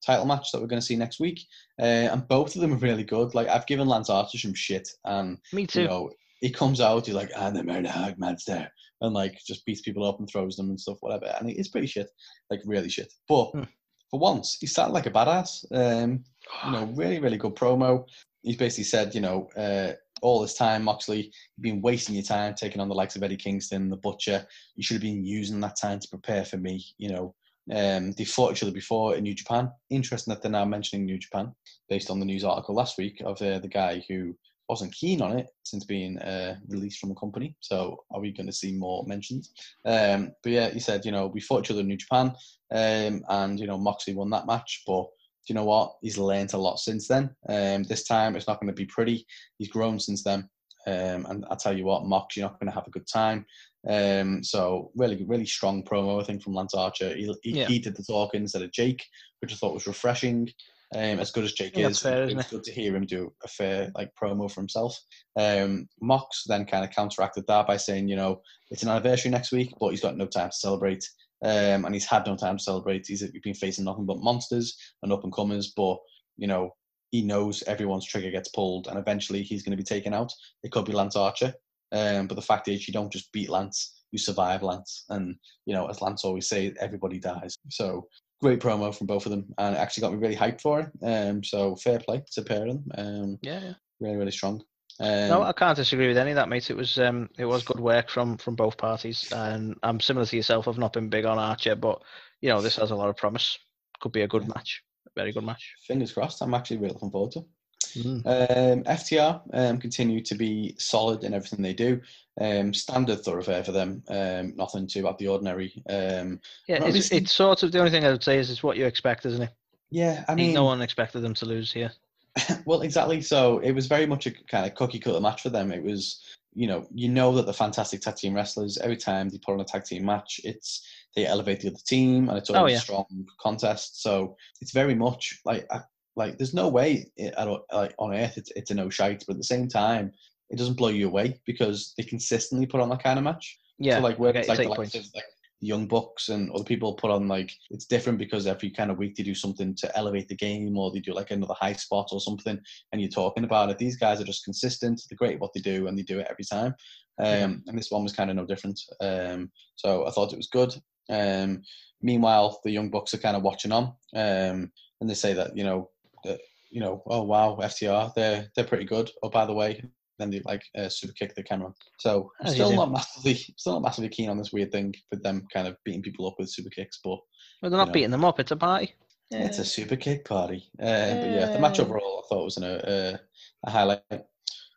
title match that we're going to see next week. Uh, and both of them are really good. Like I've given Lance Archer some shit, and Me too. you know, he comes out, he's like, and the Murderhawk Monster, and like just beats people up and throws them and stuff, whatever. And it's pretty shit, like really shit. But Hmm. for once, he started like a badass. Um, you know, really, really good promo. He's basically said, you know, uh, all this time, Moxley, you've been wasting your time taking on the likes of Eddie Kingston, the Butcher. You should have been using that time to prepare for me. You know, um, they fought each other before in New Japan. Interesting that they're now mentioning New Japan based on the news article last week of uh, the guy who wasn't keen on it since being uh, released from the company. So are we going to see more mentions? Um, but yeah, he said, you know, we fought each other in New Japan, um, and you know, Moxley won that match, but you know what? He's learned a lot since then. Um, this time it's not going to be pretty. He's grown since then. Um, and I tell you what, Mox, you're not going to have a good time. Um, so really, really strong promo, I think, from Lance Archer. He, he, Yeah. he did the talking instead of Jake, which I thought was refreshing. Um, as good as Jake Yeah, is, fair, it isn't was it? good to hear him do a fair like promo for himself. Um, Mox then kind of counteracted that by saying, you know, it's an anniversary next week, but he's got no time to celebrate. Um, and he's had no time to celebrate. He's been facing nothing but monsters and up and comers, but you know, he knows everyone's trigger gets pulled and eventually he's going to be taken out. It could be Lance Archer. Um, but the fact is, you don't just beat Lance, you survive Lance. And, you know, as Lance always says, everybody dies. So great promo from both of them and it actually got me really hyped for it. Um, so fair play to pair them. Um, Yeah, yeah. really, really strong. Um, No, I can't disagree with any of that, mate. It was um, it was good work from from both parties, and I'm similar to yourself. I've not been big on Archer, but you know this has a lot of promise. Could be a good match, very good match. fingers crossed. I'm actually really looking forward to it. Mm. Um, FTR um, continue to be solid in everything they do. Um, standard thoroughfare for them. Um, nothing too out the ordinary. Um, Yeah, it's, it's sort of the only thing I would say is it's what you expect, isn't it? yeah, I mean, no one expected them to lose here. well, exactly. So it was very much a kind of cookie cutter match for them. It was, you know, you know that the fantastic tag team wrestlers every time they put on a tag team match, it's they elevate the other team, and it's Oh, always yeah. a strong contest. So it's very much like I- like there's no way i- at all- like on earth it's it's a no shite, but at the same time, it doesn't blow you away because they consistently put on that kind of match. Yeah, so like where okay, it's like the likes of like young bucks and other people put on like it's different because every kind of week they do something to elevate the game or they do like another high spot or something and you're talking about it. These guys are just consistent. They're great at what they do and they do it every time. Um and this one was kind of no different. Um so i thought it was good. Um meanwhile the young bucks are kind of watching on. Um and they say that you know that you know oh wow ftr they're they're pretty good. Oh by the way then they like uh, super kick the camera. So I'm still not massively, still not massively keen on this weird thing with them kind of beating people up with super kicks. But Well, they're not know. beating them up. It's a party. it's a super kick party. Uh, But yeah, the match overall I thought was an, uh, a highlight.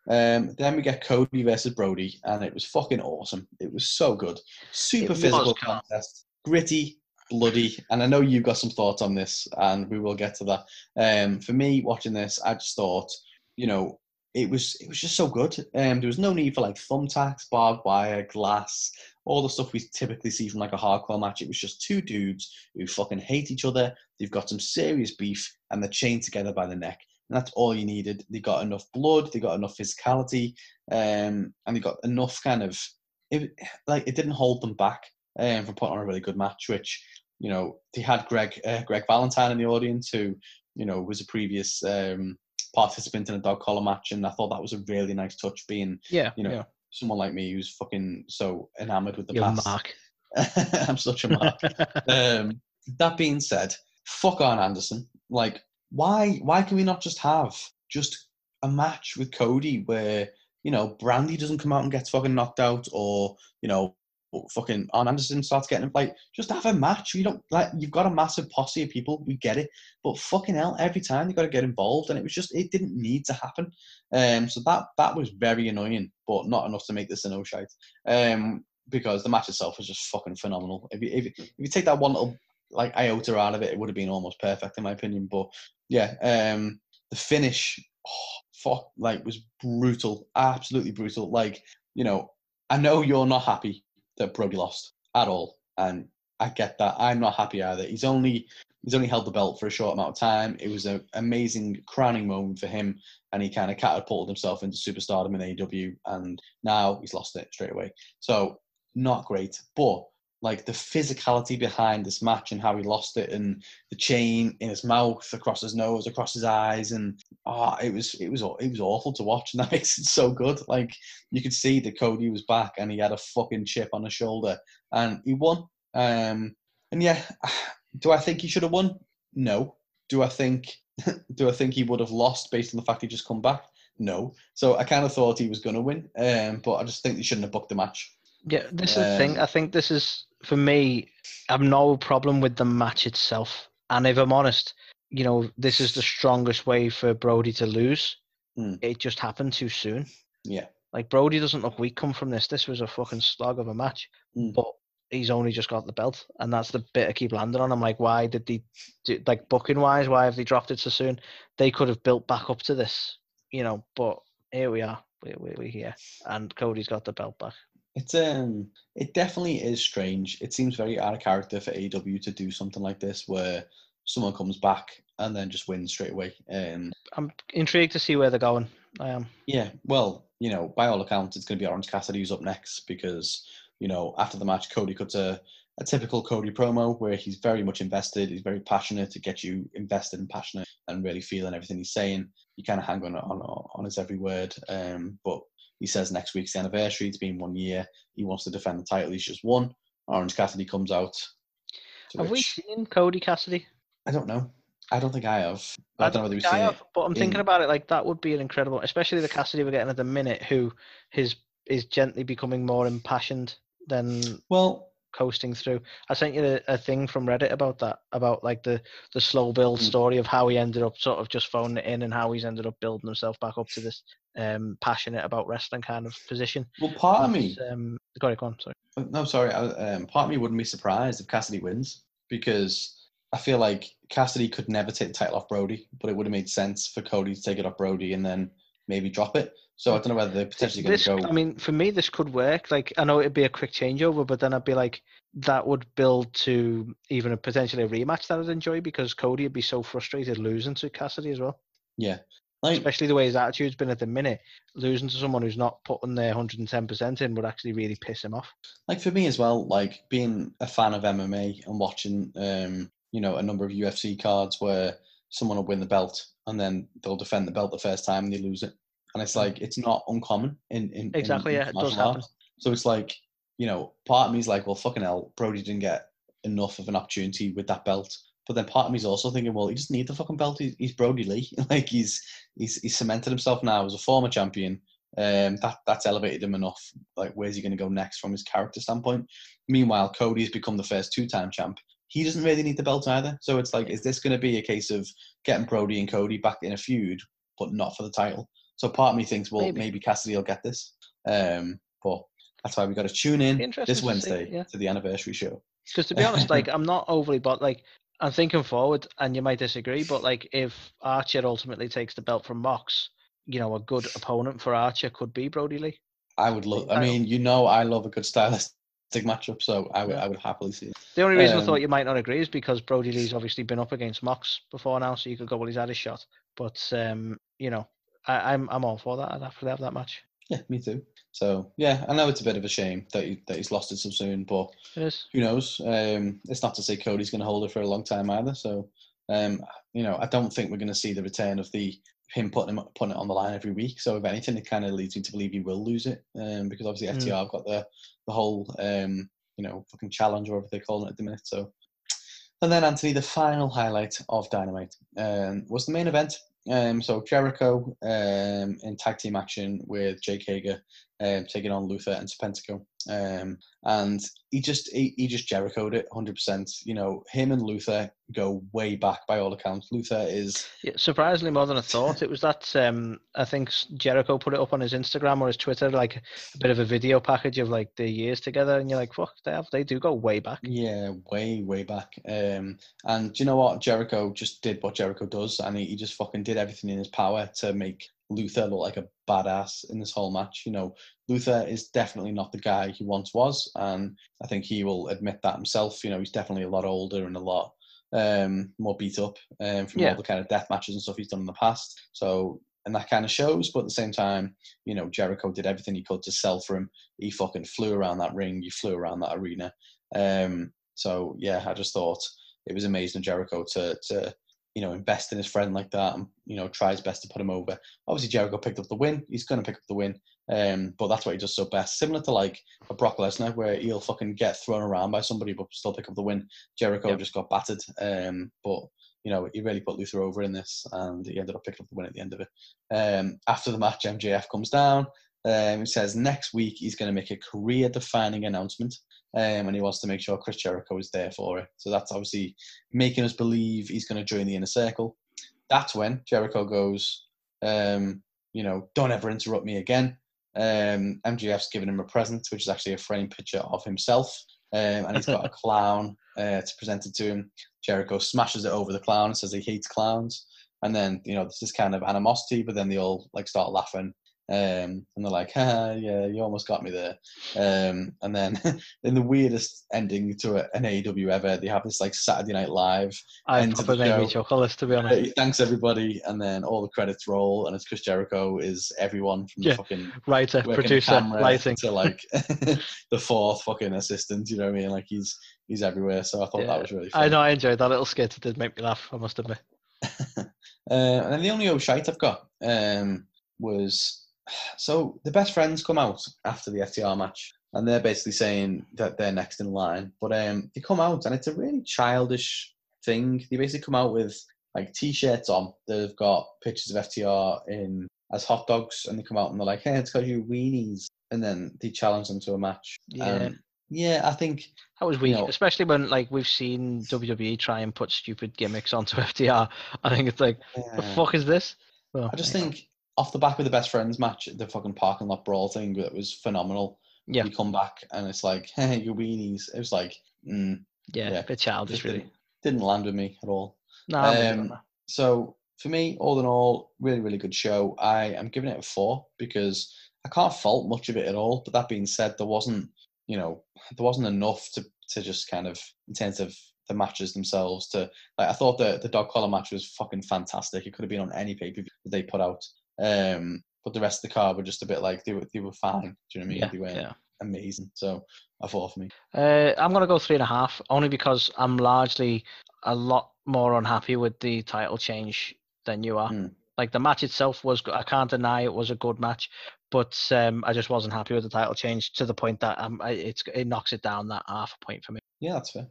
Um, then we get Cody versus Brodie, and it was fucking awesome. It was so good, super physical contest, gritty, bloody, and I know you've got some thoughts on this, and we will get to that. Um, for me, watching this, I just thought, you know, it was it was just so good. Um, there was no need for like thumbtacks, barbed wire, glass, all the stuff we typically see from like a hardcore match. It was just two dudes who fucking hate each other. They've got some serious beef, and they're chained together by the neck. And that's all you needed. They got enough blood, they got enough physicality, um, and they got enough kind of it, like it didn't hold them back um, from putting on a really good match. Which you know they had Greg uh, Greg Valentine in the audience, who you know was a previous um, participant in a dog collar match, and I thought that was a really nice touch. Being Yeah, you know yeah. someone like me who's fucking so enamored with the Your past. mark. I'm such a mark. um, that being said, fuck Arn Anderson. Like, why why can we not just have just a match with Cody where you know Brandi doesn't come out and gets fucking knocked out, or you know fucking Arn Anderson starts getting like just have a match. You don't like you've got a massive posse of people. We get it, but fucking hell, every time you got to get involved, and it was just it didn't need to happen. Um, so that that was very annoying, but not enough to make this a no shite. Um, because the match itself was just fucking phenomenal. If you if, if you take that one little like iota out of it, it would have been almost perfect in my opinion. But yeah, um, the finish, oh, fuck, like was brutal, absolutely brutal. Like you know, I know you're not happy that Brodie lost at all, and I get that. I'm not happy either. He's only he's only held the belt for a short amount of time. It was an amazing crowning moment for him, and he kind of catapulted himself into superstardom in AEW, and now he's lost it straight away. So not great, but like the physicality behind this match and how he lost it, and the chain in his mouth, across his nose, across his eyes, and ah, it was it was it was awful to watch, and that makes it so good. Like you could see that Cody was back, and he had a fucking chip on his shoulder, and he won. Um, and yeah, do I think he should have won? No. Do I think do I think he would have lost based on the fact he just come back? No. So I kind of thought he was going to win, um, but I just think they shouldn't have booked the match. Yeah, this is the thing. Um, I think this is for me. I've no problem with the match itself, and if I'm honest, you know, this is the strongest way for Brodie to lose. Hmm. It just happened too soon. Yeah. Like Brodie doesn't look weak come from this. This was a fucking slog of a match, Hmm. but he's only just got the belt, and that's the bit I keep landing on. I'm like, why did they, do, like booking wise, why have they dropped it so soon? They could have built back up to this, you know. But here we are. we, we, we're here, and Cody's got the belt back. It's um, it definitely is strange. It seems very out of character for AEW to do something like this, where someone comes back and then just wins straight away. Um, I'm intrigued to see where they're going. I am. yeah, well, you know, by all accounts, it's going to be Orange Cassidy who's up next because you know after the match, Cody cuts a a typical Cody promo where he's very much invested. He's very passionate to get you invested and passionate and really feeling everything he's saying. You kind of hang on on, on his every word. Um, but he says next week's the anniversary. It's been one year. He wants to defend the title. He's just won. Orange Cassidy comes out. Have we seen Cody Cassidy? I don't know. I don't think I have. I, don't know whether we've I seen have, it. but I'm thinking about it like that would be an incredible, especially the Cassidy we're getting at the minute, who his is gently becoming more impassioned than Well, coasting through. I sent you a, a thing from Reddit about that, about like the the slow build Mm. story of how he ended up sort of just phoning it in and how he's ended up building himself back up to this um passionate about wrestling kind of position. well, part of me. Um, go on, go on, sorry. Uh, No, sorry. I- Um, part of me wouldn't be surprised if Cassidy wins because I feel like Cassidy could never take the title off Brodie, but it would have made sense for Cody to take it off Brodie and then maybe drop it. So I don't know whether they're potentially going This, to go. I mean, for me, this could work. Like, I know it'd be a quick changeover, but then I'd be like, that would build to even a potentially a rematch that I'd enjoy because Cody would be so frustrated losing to Cassidy as well. yeah, like Especially the way his attitude's been at the minute, losing to someone who's not putting their 110% in would actually really piss him off. like for me as well. Like being a fan of MMA and watching, um, you know, a number of UFC cards where someone will win the belt and then they'll defend the belt the first time and they lose it, and it's like it's not uncommon in in Exactly, in yeah, it does happen. arts. So it's like, you know, part of me is like, well, fucking hell, Brodie didn't get enough of an opportunity with that belt. But then part of me is also thinking, well, he doesn't need the fucking belt. He's, he's Brodie Lee. like he's he's he's cemented himself now as a former champion. Um, that that's elevated him enough. Like, where's he going to go next from his character standpoint? Meanwhile, Cody's become the first two-time champ. He doesn't really need the belt either. So it's like, is this going to be a case of getting Brodie and Cody back in a feud, but not for the title? So part of me thinks, well, Maybe. maybe, Cassidy will get this. Um, but that's why we got to tune in this to see, Wednesday yeah. to the anniversary show. Because to be honest, like I'm not overly, but like I'm thinking forward, and you might disagree, but like if Archer ultimately takes the belt from Mox, you know, a good opponent for Archer could be Brodie Lee. I would love. I mean, you know, I love a good stylistic matchup, so I would, I would happily see it. The only reason I Um, thought you might not agree is because Brodie Lee's obviously been up against Mox before now, so you could go, well, he's had his shot. But um, you know, I, I'm I'm all for that. I'd have to have that match. Yeah, me too. So yeah, I know it's a bit of a shame that he, that he's lost it so soon, but It is. who knows? Um, it's not to say Cody's going to hold it for a long time either. So, um, you know, I don't think we're going to see the return of the him putting him putting it on the line every week. So, if anything, it kind of leads me to believe he will lose it, um, because obviously Mm. FTR have got the the whole um, you know, fucking challenge or whatever they're calling it at the minute. So, and then Anthony, the final highlight of Dynamite um, was the main event. Um, so Jericho um, in tag team action with Jake Hager um, taking on Luther and Serpentico. Um, and he just he, he just Jerichoed it 100%. You know, him and Luther go way back by all accounts. Luther is Yeah, surprisingly more than I thought. It was that um, I think Jericho put it up on his Instagram or his Twitter, like a bit of a video package of like the years together, and you're like, fuck, they have they do go way back. yeah way way back. Um, and you know what? Jericho just did what Jericho does, and he, he just fucking did everything in his power to make Luther look like a badass in this whole match. You know, Luther is definitely not the guy he once was, and I think he will admit that himself. You know, he's definitely a lot older and a lot um, more beat up um, from Yeah. all the kind of death matches and stuff he's done in the past. So, and that kind of shows. But at the same time, you know, Jericho did everything he could to sell for him. He fucking flew around that ring. He flew around that arena. Um, so yeah, I just thought it was amazing Jericho to to you know invest in his friend like that and you know try his best to put him over. Obviously, Jericho picked up the win. He's going to pick up the win. Um, but that's what he does so best. Similar to like a Brock Lesnar, where he'll fucking get thrown around by somebody but still pick up the win. Jericho Yep. just got battered. Um, but you know he really put Luther over in this, and he ended up picking up the win at the end of it. Um, after the match, MJF comes down. Um, he says next week he's going to make a career-defining announcement, um, and he wants to make sure Chris Jericho is there for it. So that's obviously making us believe he's going to join the inner circle. That's when Jericho goes, um, you know, don't ever interrupt me again. Um, MJF's given him a present, which is actually a framed picture of himself, um, and he's got a clown uh, to present it to him. Jericho smashes it over the clown and says he hates clowns. And then, you know, there's this kind of animosity, but then they all like start laughing. Um, and they're like, ah, yeah, you almost got me there. Um, and then in the weirdest ending to a, an AEW ever, they have this like Saturday Night Live. I end to the probably made me chuckle this to be Uh, honest. he thanks everybody, and then all the credits roll, and it's Chris Jericho is everyone from Yeah. the fucking Writer, producer, lighting. to like the fourth fucking assistant. You know what I mean? Like he's he's everywhere. So I thought Yeah. that was really. I know I enjoyed that little skit. It did make me laugh. I must admit. uh, and then the only old shite I've got um, was so the best friends come out after the FTR match, and they're basically saying that they're next in line. But um, they come out, and it's a really childish thing. They basically come out with like t-shirts on. They've got pictures of FTR in as hot dogs, and they come out and they're like, "Hey, it's got you weenies," and then they challenge them to a match. Yeah. Um, yeah, I think That was weak, know- especially when like we've seen WWE try and put stupid gimmicks onto FTR. I think it's like, the fuck is this? Well, I just think off the back of the best friends match, the fucking parking lot brawl thing that was phenomenal. Yeah. You come back and it's like, hey, your weenies. It was like, mm, yeah, yeah, bit childish, just really. didn't, didn't land with me at all. No, I'm with you on Um. So for me, all in all, really, really good show. I am giving it a four because I can't fault much of it at all. But that being said, there wasn't, you know, there wasn't enough to to just kind of in terms of the matches themselves. To like, I thought the the dog collar match was fucking fantastic. It could have been on any pay per view they put out. Um, but the rest of the card were just a bit like they were they were fine. Do you know what I mean? Yeah, they weren't yeah. amazing. So I thought for me. Uh, I'm gonna go three and a half, only because I'm largely a lot more unhappy with the title change than you are. Hmm. Like the match itself was, I can't deny it was a good match, but um, I just wasn't happy with the title change to the point that um, it's it knocks it down that half a point for me. Yeah, that's fair.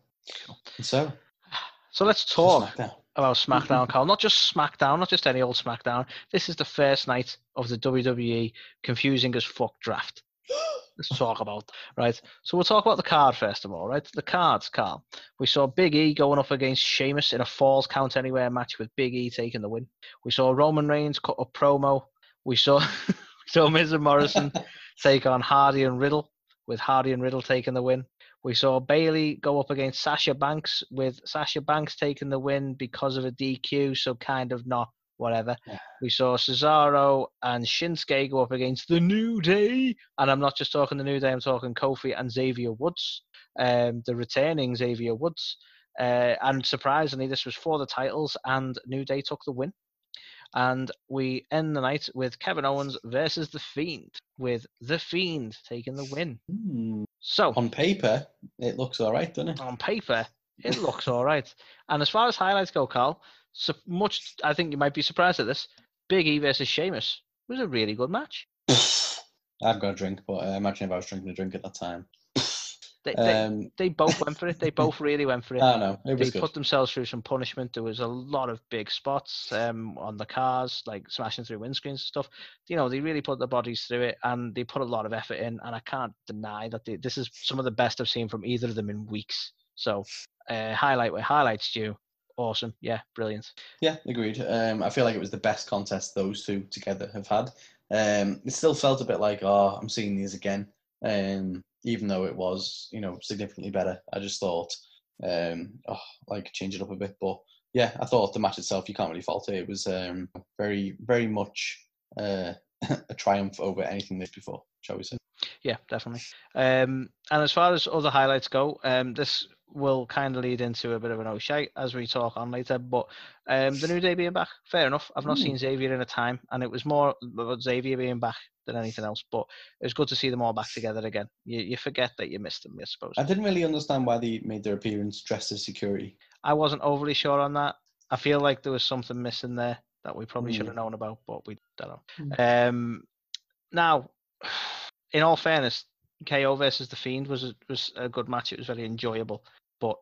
Cool. And so So let's talk. About SmackDown, mm-hmm. Carl. Not just SmackDown, not just any old SmackDown. This is the first night of the WWE confusing as fuck draft. Let's talk about right. So we'll talk about the card first of all, right? The cards, Carl. We saw Big E going up against Sheamus in a Falls Count Anywhere match with Big E taking the win. We saw Roman Reigns cut a promo. We saw we saw Miz and Morrison take on Hardy and Riddle, with Hardy and Riddle taking the win. We saw Bayley go up against Sasha Banks, with Sasha Banks taking the win because of a DQ, so kind of not whatever. Yeah. We saw Cesaro and Shinsuke go up against the New Day, and I'm not just talking the New Day, I'm talking Kofi and Xavier Woods, um, the returning Xavier Woods. Uh, and surprisingly, this was for the titles, and New Day took the win. And we end the night with Kevin Owens versus The Fiend, with The Fiend taking the win. Hmm. So, On paper, it looks all right, doesn't it? on paper, it looks all right. And as far as highlights go, Carl, so much I think you might be surprised at this. Big E versus Sheamus was a really good match. I've got a drink, but uh, imagine if I was drinking a drink at that time. They, they, Um, they both went for it. They both really went for it. I don't know. It They good. put themselves through some punishment. There was a lot of big spots um, on the cars, like smashing through windscreens and stuff. You know, they really put their bodies through it, and they put a lot of effort in. And I can't deny that they, this is some of the best I've seen from either of them in weeks. So, uh, highlight where highlights due. Awesome, yeah, brilliant. Yeah, agreed. Um, I feel like it was the best contest those two together have had. Um, it still felt a bit like, oh, I'm seeing these again. Um, even though it was, you know, significantly better. I just thought, um, oh, like change it up a bit. But yeah, I thought the match itself, you can't really fault it. It was um, very, very much uh, a triumph over anything this before, shall we say? Yeah, definitely. Um, and as far as other highlights go, um, this will kind of lead into a bit of an O'Shea as we talk on later. But um, the New Day being back, fair enough. I've not Mm. seen Xavier in a time, and it was more about Xavier being back than anything else. But it was good to see them all back together again. You, you forget that you missed them, I suppose. I didn't really understand why they made their appearance dressed as security. I wasn't overly sure on that. I feel like there was something missing there that we probably should Mm. have known about, but we don't know. Mm. Um, now, in all fairness, KO versus the Fiend was a, was a good match. It was very enjoyable, but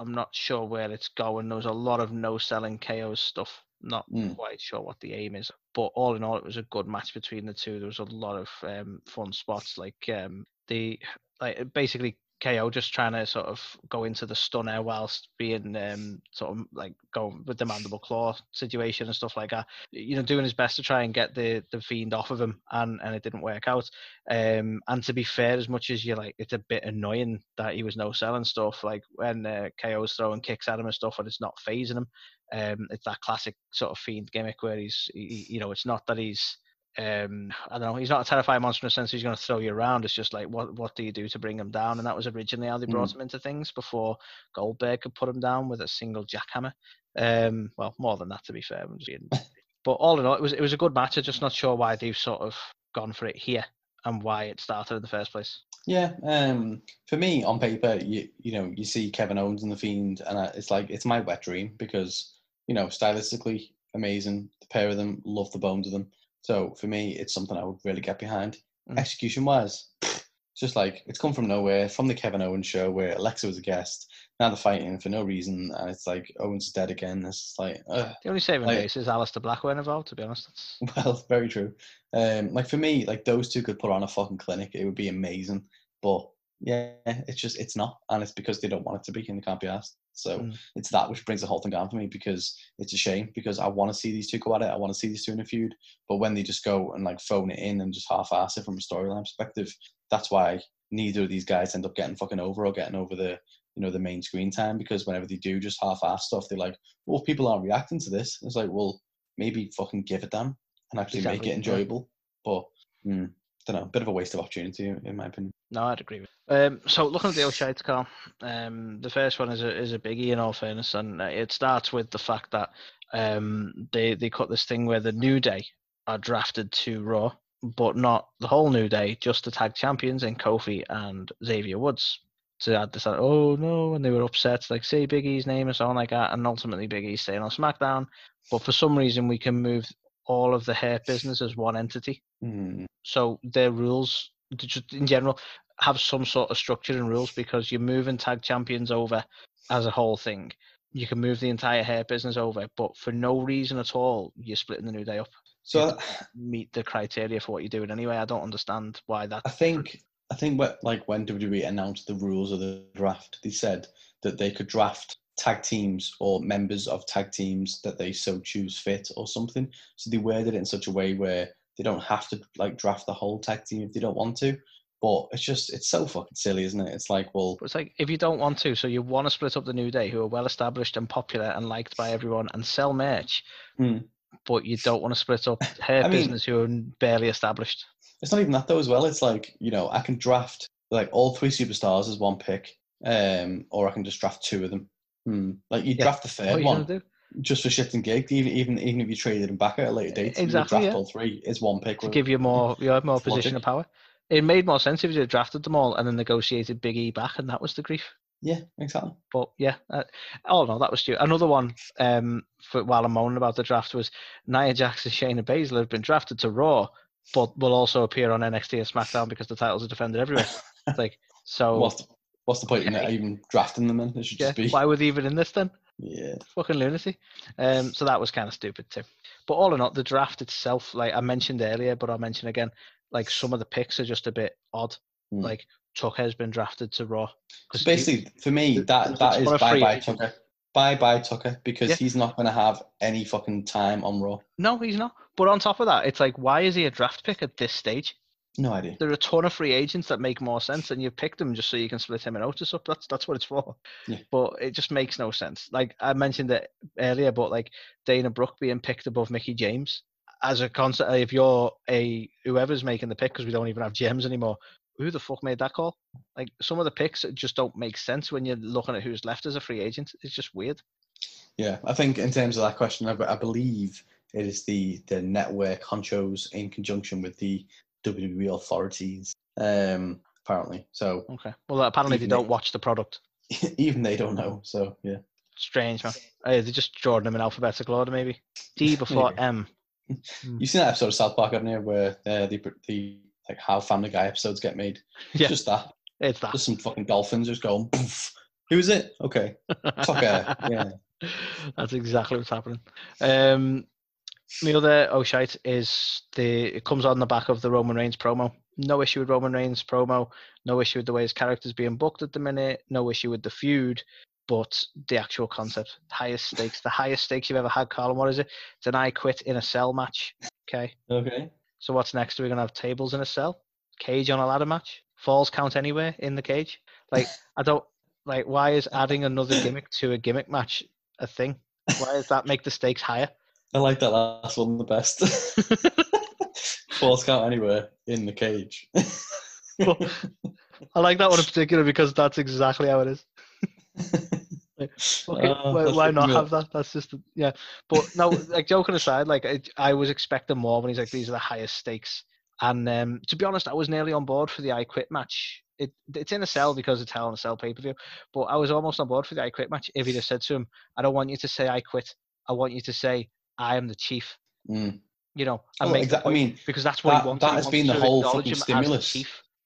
I'm not sure where it's going. There was a lot of no selling KO stuff. Not Mm. quite sure what the aim is, but all in all, it was a good match between the two. There was a lot of um, fun spots, like um, the like basically KO just trying to sort of go into the stunner whilst being um, sort of like going with the mandible claw situation and stuff like that. You know, doing his best to try and get the the fiend off of him, and and it didn't work out. Um, and to be fair, as much as you like, it's a bit annoying that he was no selling stuff. Like when uh, KO's throwing kicks at him and stuff, and it's not phasing him. Um, it's that classic sort of fiend gimmick where he's, he, you know, it's not that he's um, I don't know. He's not a terrifying monster in the sense he's going to throw you around. It's just like what what do you do to bring him down? And that was originally how they brought him into things before Goldberg could put him down with a single jackhammer. Um, well, more than that to be fair. I'm just being- but all in all, it was it was a good match. I'm just not sure why they've sort of gone for it here and why it started in the first place. Yeah, um, for me on paper, you you know you see Kevin Owens and the Fiend, and I, it's like it's my wet dream because you know stylistically amazing. The pair of them love the bones of them. So for me, it's something I would really get behind. Mm. Execution wise, it's just like it's come from nowhere from the Kevin Owens show where Alexa was a guest. Now they're fighting for no reason, and it's like Owens is dead again. It's like, ugh. The only saving Like- grace is Aleister Black weren't involved. To be honest, That's, Well, very true. Um, like for me, like those two could put on a fucking clinic. It would be amazing. But yeah, it's just it's not, and it's because they don't want it to be, and they can't be asked. So Mm. it's that which brings the whole thing down for me because it's a shame because I want to see these two go at it. I want to see these two in a feud. But when they just go and like phone it in and just half-ass it from a storyline perspective, that's why neither of these guys end up getting fucking over or getting over the you know the main screen time because whenever they do just half-ass stuff, they're like, well, people aren't reacting to this. It's like, well, maybe fucking give it them and actually make Exactly, it yeah. enjoyable. But mm, don't know, a bit of a waste of opportunity in my opinion. No, I'd agree. With. Um, so looking at the O'Shites, Carl, um, the first one is a is a biggie in all fairness, and uh, it starts with the fact that um, they they cut this thing where the New Day are drafted to Raw, but not the whole New Day, just the tag champions in Kofi and Xavier Woods. To add this, oh no, and they were upset, like say Big E's name and so on like that, and ultimately Big E's staying on SmackDown. But for some reason, we can move all of the hurt business as one entity. Mm, So their rules, just in general, have some sort of structure and rules because you're moving tag champions over as a whole thing. You can move the entire hurt business over, but for no reason at all, you're splitting the new day up. So Meet the criteria for what you're doing anyway. I don't understand why that. I think I think what like when WWE announced the rules of the draft, they said that they could draft tag teams or members of tag teams that they so choose fit or something. So they worded it in such a way where they don't have to like draft the whole tech team if they don't want to. But it's just it's so fucking silly, isn't it? It's like, well, it's like if you don't want to, so you want to split up the new day, who are well established and popular and liked by everyone, and sell merch, Hmm. but you don't want to split up hurt I mean- business who are barely established. it's not even that though as well. It's like, you know, I can draft like all three superstars as one pick. Um, or I can just draft two of them. Hmm. Like you Yeah. draft the What third you one. Just for shit and gig, even even even if you traded them back at a later date, you Exactly, draft yeah. all three is one pick. to give you more you have more position of power. It made more sense if you had drafted them all and then negotiated Big E back, and that was the grief. yeah, exactly. But yeah, uh, oh no, that was stupid. Another one um, for while I'm moaning about the draft was Nia Jax and Shayna Baszler have been drafted to Raw, but will also appear on NXT and SmackDown because the titles are defended everywhere. It's like so, What's the, what's the point in okay. even drafting them? Then it should yeah, just be why were they even in this then? Yeah. fucking lunacy. Um, so that was kind of stupid too. But all in all, the draft itself, like I mentioned earlier, but I'll mention again, like some of the picks are just a bit odd. Hmm. Like Tucker has been drafted to Raw. So basically, for me, that that is bye bye agent. Tucker. Bye bye Tucker because Yeah. he's not going to have any fucking time on Raw. no, he's not. But on top of that, it's like, why is he a draft pick at this stage? No idea. There are a ton of free agents that make more sense, and you picked them just so you can split him and Otis up. That's that's what it's for. Yeah. But it just makes no sense. Like I mentioned it earlier, but like Dana Brooke being picked above Mickie James as a concept. If you're a whoever's making the pick, because we don't even have gems anymore. Who the fuck made that call? Like some of the picks just don't make sense when you're looking at who's left as a free agent. It's just weird. Yeah, I think in terms of that question, I, I believe it is the the network honchos in conjunction with the WWE authorities. Um, apparently, so Okay. Well, apparently they don't they- watch the product. even they don't know. So yeah. Strange, man. Uh, they just drawing them in alphabetical order, maybe. D before Maybe. M. You've seen that episode of South Park, haven't you, where uh, the the like how Family Guy episodes get made? It's Yeah. just that. It's that. Just some fucking dolphins just going. Poof. Who's it? Okay, Tucker. Yeah. That's exactly what's happening. Um, my other oh shite is the it comes on the back of the Roman Reigns promo. No issue with Roman Reigns promo. No issue with the way his character's being booked at the minute. No issue with the feud, but the actual concept. Highest stakes. The highest stakes you've ever had, Carl. And what is it? It's an I quit in a cell match. Okay. Okay. So what's next? Are we gonna have tables in a cell? Cage on a ladder match? Falls count anywhere in the cage? Like I don't like why is adding another gimmick to a gimmick match a thing? Why does that make the stakes higher? I like that last one the best. False count anywhere in the cage. I like that one in particular because that's exactly how it is. Like, okay, Uh, why, why not have that? That's just yeah. But no, like joking aside, like I, I was expecting more when he's like these are the highest stakes. And um, to be honest, I was nearly on board for the I Quit match. It, it's in a cell because it's Hell in a Cell pay per view. But I was almost on board for the I Quit match if he'd have said to him, "I don't want you to say I quit. I want you to say I am the chief." Mm. You know, and Oh, make the exa- I mean, because that's what that- he wants. that He has wants been the whole fucking stimulus.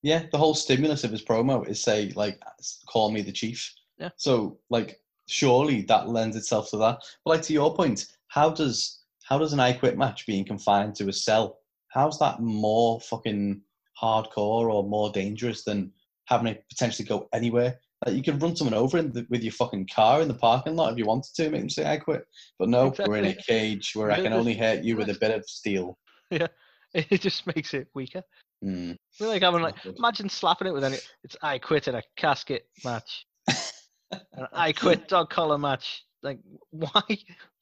yeah, the whole stimulus of his promo is say like, "Call me the chief." Yeah. So like, surely that lends itself to that. But like to your point, how does how does an I Quit match being confined to a cell? How's that more fucking hardcore or more dangerous than having it potentially go anywhere? Like you could run someone over in the, with your fucking car in the parking lot if you wanted to, make them say I quit. But no, we're in a cage where I can only hurt you with a bit of steel. Yeah, it just makes it weaker. Mm. We're like having like imagine slapping it with any. It's I quit in a casket match. An I quit dog collar match. Like why?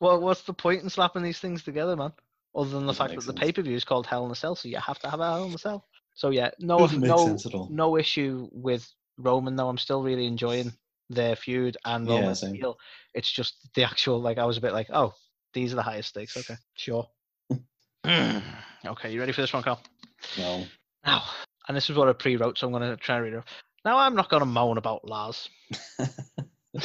Well, what's the point in slapping these things together, man? Other than the Doesn't fact that the sense. pay per view is called Hell in a Cell, so you have to have a Hell in a Cell. So yeah, no, Doesn't no, sense at all. no issue with Roman though. I'm still really enjoying their feud and Yeah, heel. It's just the actual like I was a bit like, oh, these are the highest stakes. Okay, sure. okay, you ready for this one, Carl? No. Now, and this is what I pre-wrote, so I'm going to try and read it. Now, I'm not going to moan about Lars.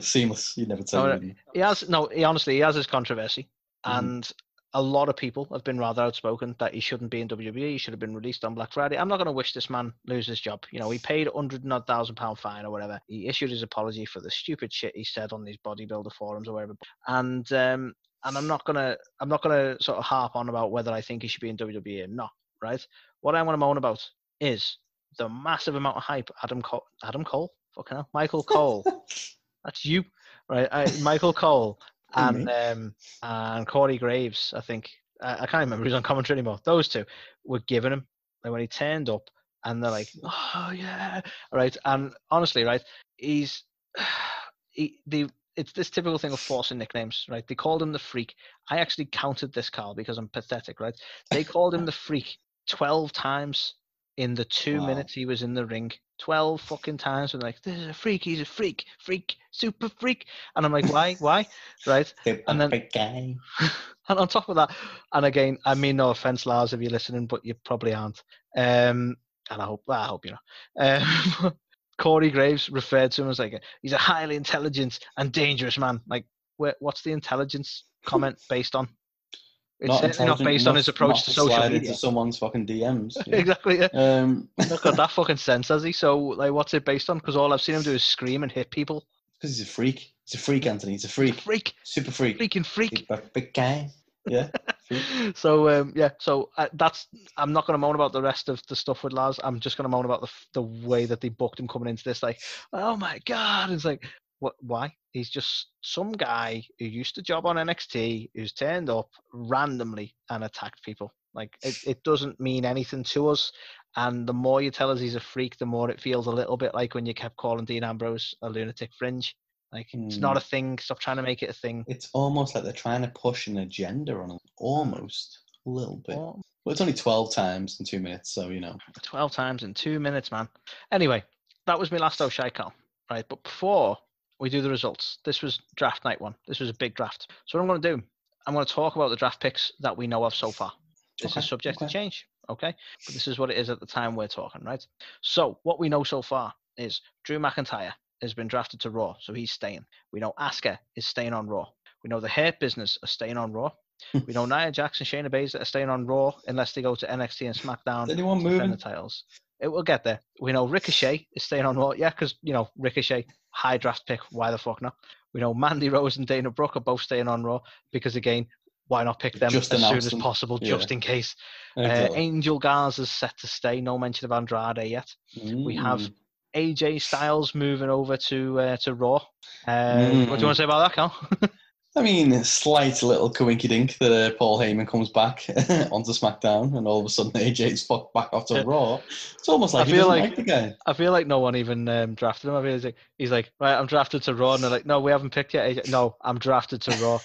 Seamless. You never tell No, me. He has no. He honestly, he has his controversy, Mhm. and a lot of people have been rather outspoken that he shouldn't be in WWE. He should have been released on Black Friday. I'm not going to wish this man lose his job. You know, he paid hundred and odd thousand pound fine or whatever. He issued his apology for the stupid shit he said on these bodybuilder forums or whatever. And um, and I'm not gonna I'm not gonna sort of harp on about whether I think he should be in WWE or not. Right? What I want to moan about is the massive amount of hype Adam Cole, Adam Cole, fucking hell, Michael Cole. That's you, right? I, Michael Cole And um, and Corey Graves. I think I, I can't remember who's on commentary anymore. Those two were giving him like when he turned up, and they're like, "Oh yeah," right. And honestly, right, he's he, the it's this typical thing of forcing nicknames, right? They called him the freak. I actually counted this, Carl, because I'm pathetic, right? They called him the freak twelve times in the two Wow. minutes he was in the ring. Twelve fucking times, and like, "This is a freak. He's a freak, freak, super freak." And I'm like, "Why? Why?" Right? and then- guy. and on top of that, and again, I mean no offense, Lars, if you're listening, but you probably aren't. Um, and I hope, I hope you know. Um, Corey Graves referred to him as like a, he's a highly intelligent and dangerous man. Like, where, what's the intelligence comment based on? It's certainly not based on his approach not to social slide media. Into someone's fucking DMs. yeah. exactly. Yeah. Um, Not got that fucking sense, has he? So, like, what's it based on? Because all I've seen him do is scream and hit people. because he's a freak. He's a freak, Anthony. He's a freak. freak, Super freak. freaking freak. Big, big- big guy. Yeah. so um, yeah, so uh, that's. I'm not going to moan about the rest of the stuff with Lars. I'm just going to moan about the the way that they booked him coming into this. Like, oh my god, it's like, what? Why? He's just some guy who used to job on NXT who's turned up randomly and attacked people. Like, it, it doesn't mean anything to us. And the more you tell us he's a freak, the more it feels a little bit like when you kept calling Dean Ambrose a lunatic fringe. Like, it's not hmm. a thing. Stop trying to make it a thing. It's almost like they're trying to push an agenda on him. Almost. A little bit. Well, it's only 12 times in two minutes, so, you know. 12 times in two minutes, man. Anyway, that was my last O'Shai call, right? But before we do the results, this was draft night one. This was a big draft. So what I'm going to do, I'm going to talk about the draft picks that we know of so far. This Okay, is subject to change, okay? But this is what it is at the time we're talking, right? So what we know so far is Drew McIntyre has been drafted to Raw, so he's staying. We know Asuka is staying on Raw. We know the Hurt Business are staying on Raw. we know Nia Jax and Shayna Baszler are staying on Raw unless they go to NXT and SmackDown Is anyone moving? the titles. It will get there. We know Ricochet is staying on Raw. Yeah, because, you know, Ricochet, high draft pick. Why the fuck not? We know Mandy Rose and Dana Brooke are both staying on Raw because, again, why not pick them Just as soon as them. possible, Yeah. just in case? Uh, Exactly. Angel Garza's set to stay. No mention of Andrade yet. We have Mm. AJ Styles moving over to uh, to Raw. Uh, What do you Mm. want to say about that, Cal? I mean, slight little coinky dink that uh, Paul Heyman comes back onto SmackDown and all of a sudden AJ's fucked back off to Yeah. Raw. It's almost like I feel like- like the guy. I feel like no one even um, drafted him. I feel like he's like, right, I'm drafted to Raw, and they're like, no, we haven't picked yet. AJ. No, I'm drafted to Raw.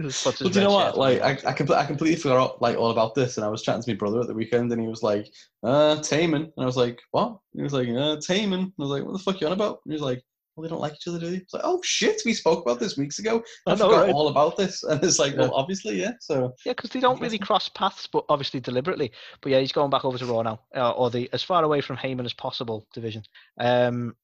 Just puts his But do you know what? Like, I, I, compl- I completely forgot like all about this, and I was chatting to my brother at the weekend, and he was like, "Uh, Taman," and I was like, "What?" And he was like, "Uh, Taman." And I was like, "What the fuck are you on about?" And he was like, "Well, they don't like each other, do they?" It's like, "Oh shit, we spoke about this weeks ago. I, I know, forgot right? all about this." And it's like, Yeah. well, obviously, yeah. So Yeah, because they don't really cross paths, but obviously deliberately. But yeah, he's going back over to Raw now, uh, or the as far away from Heyman as possible division. Um,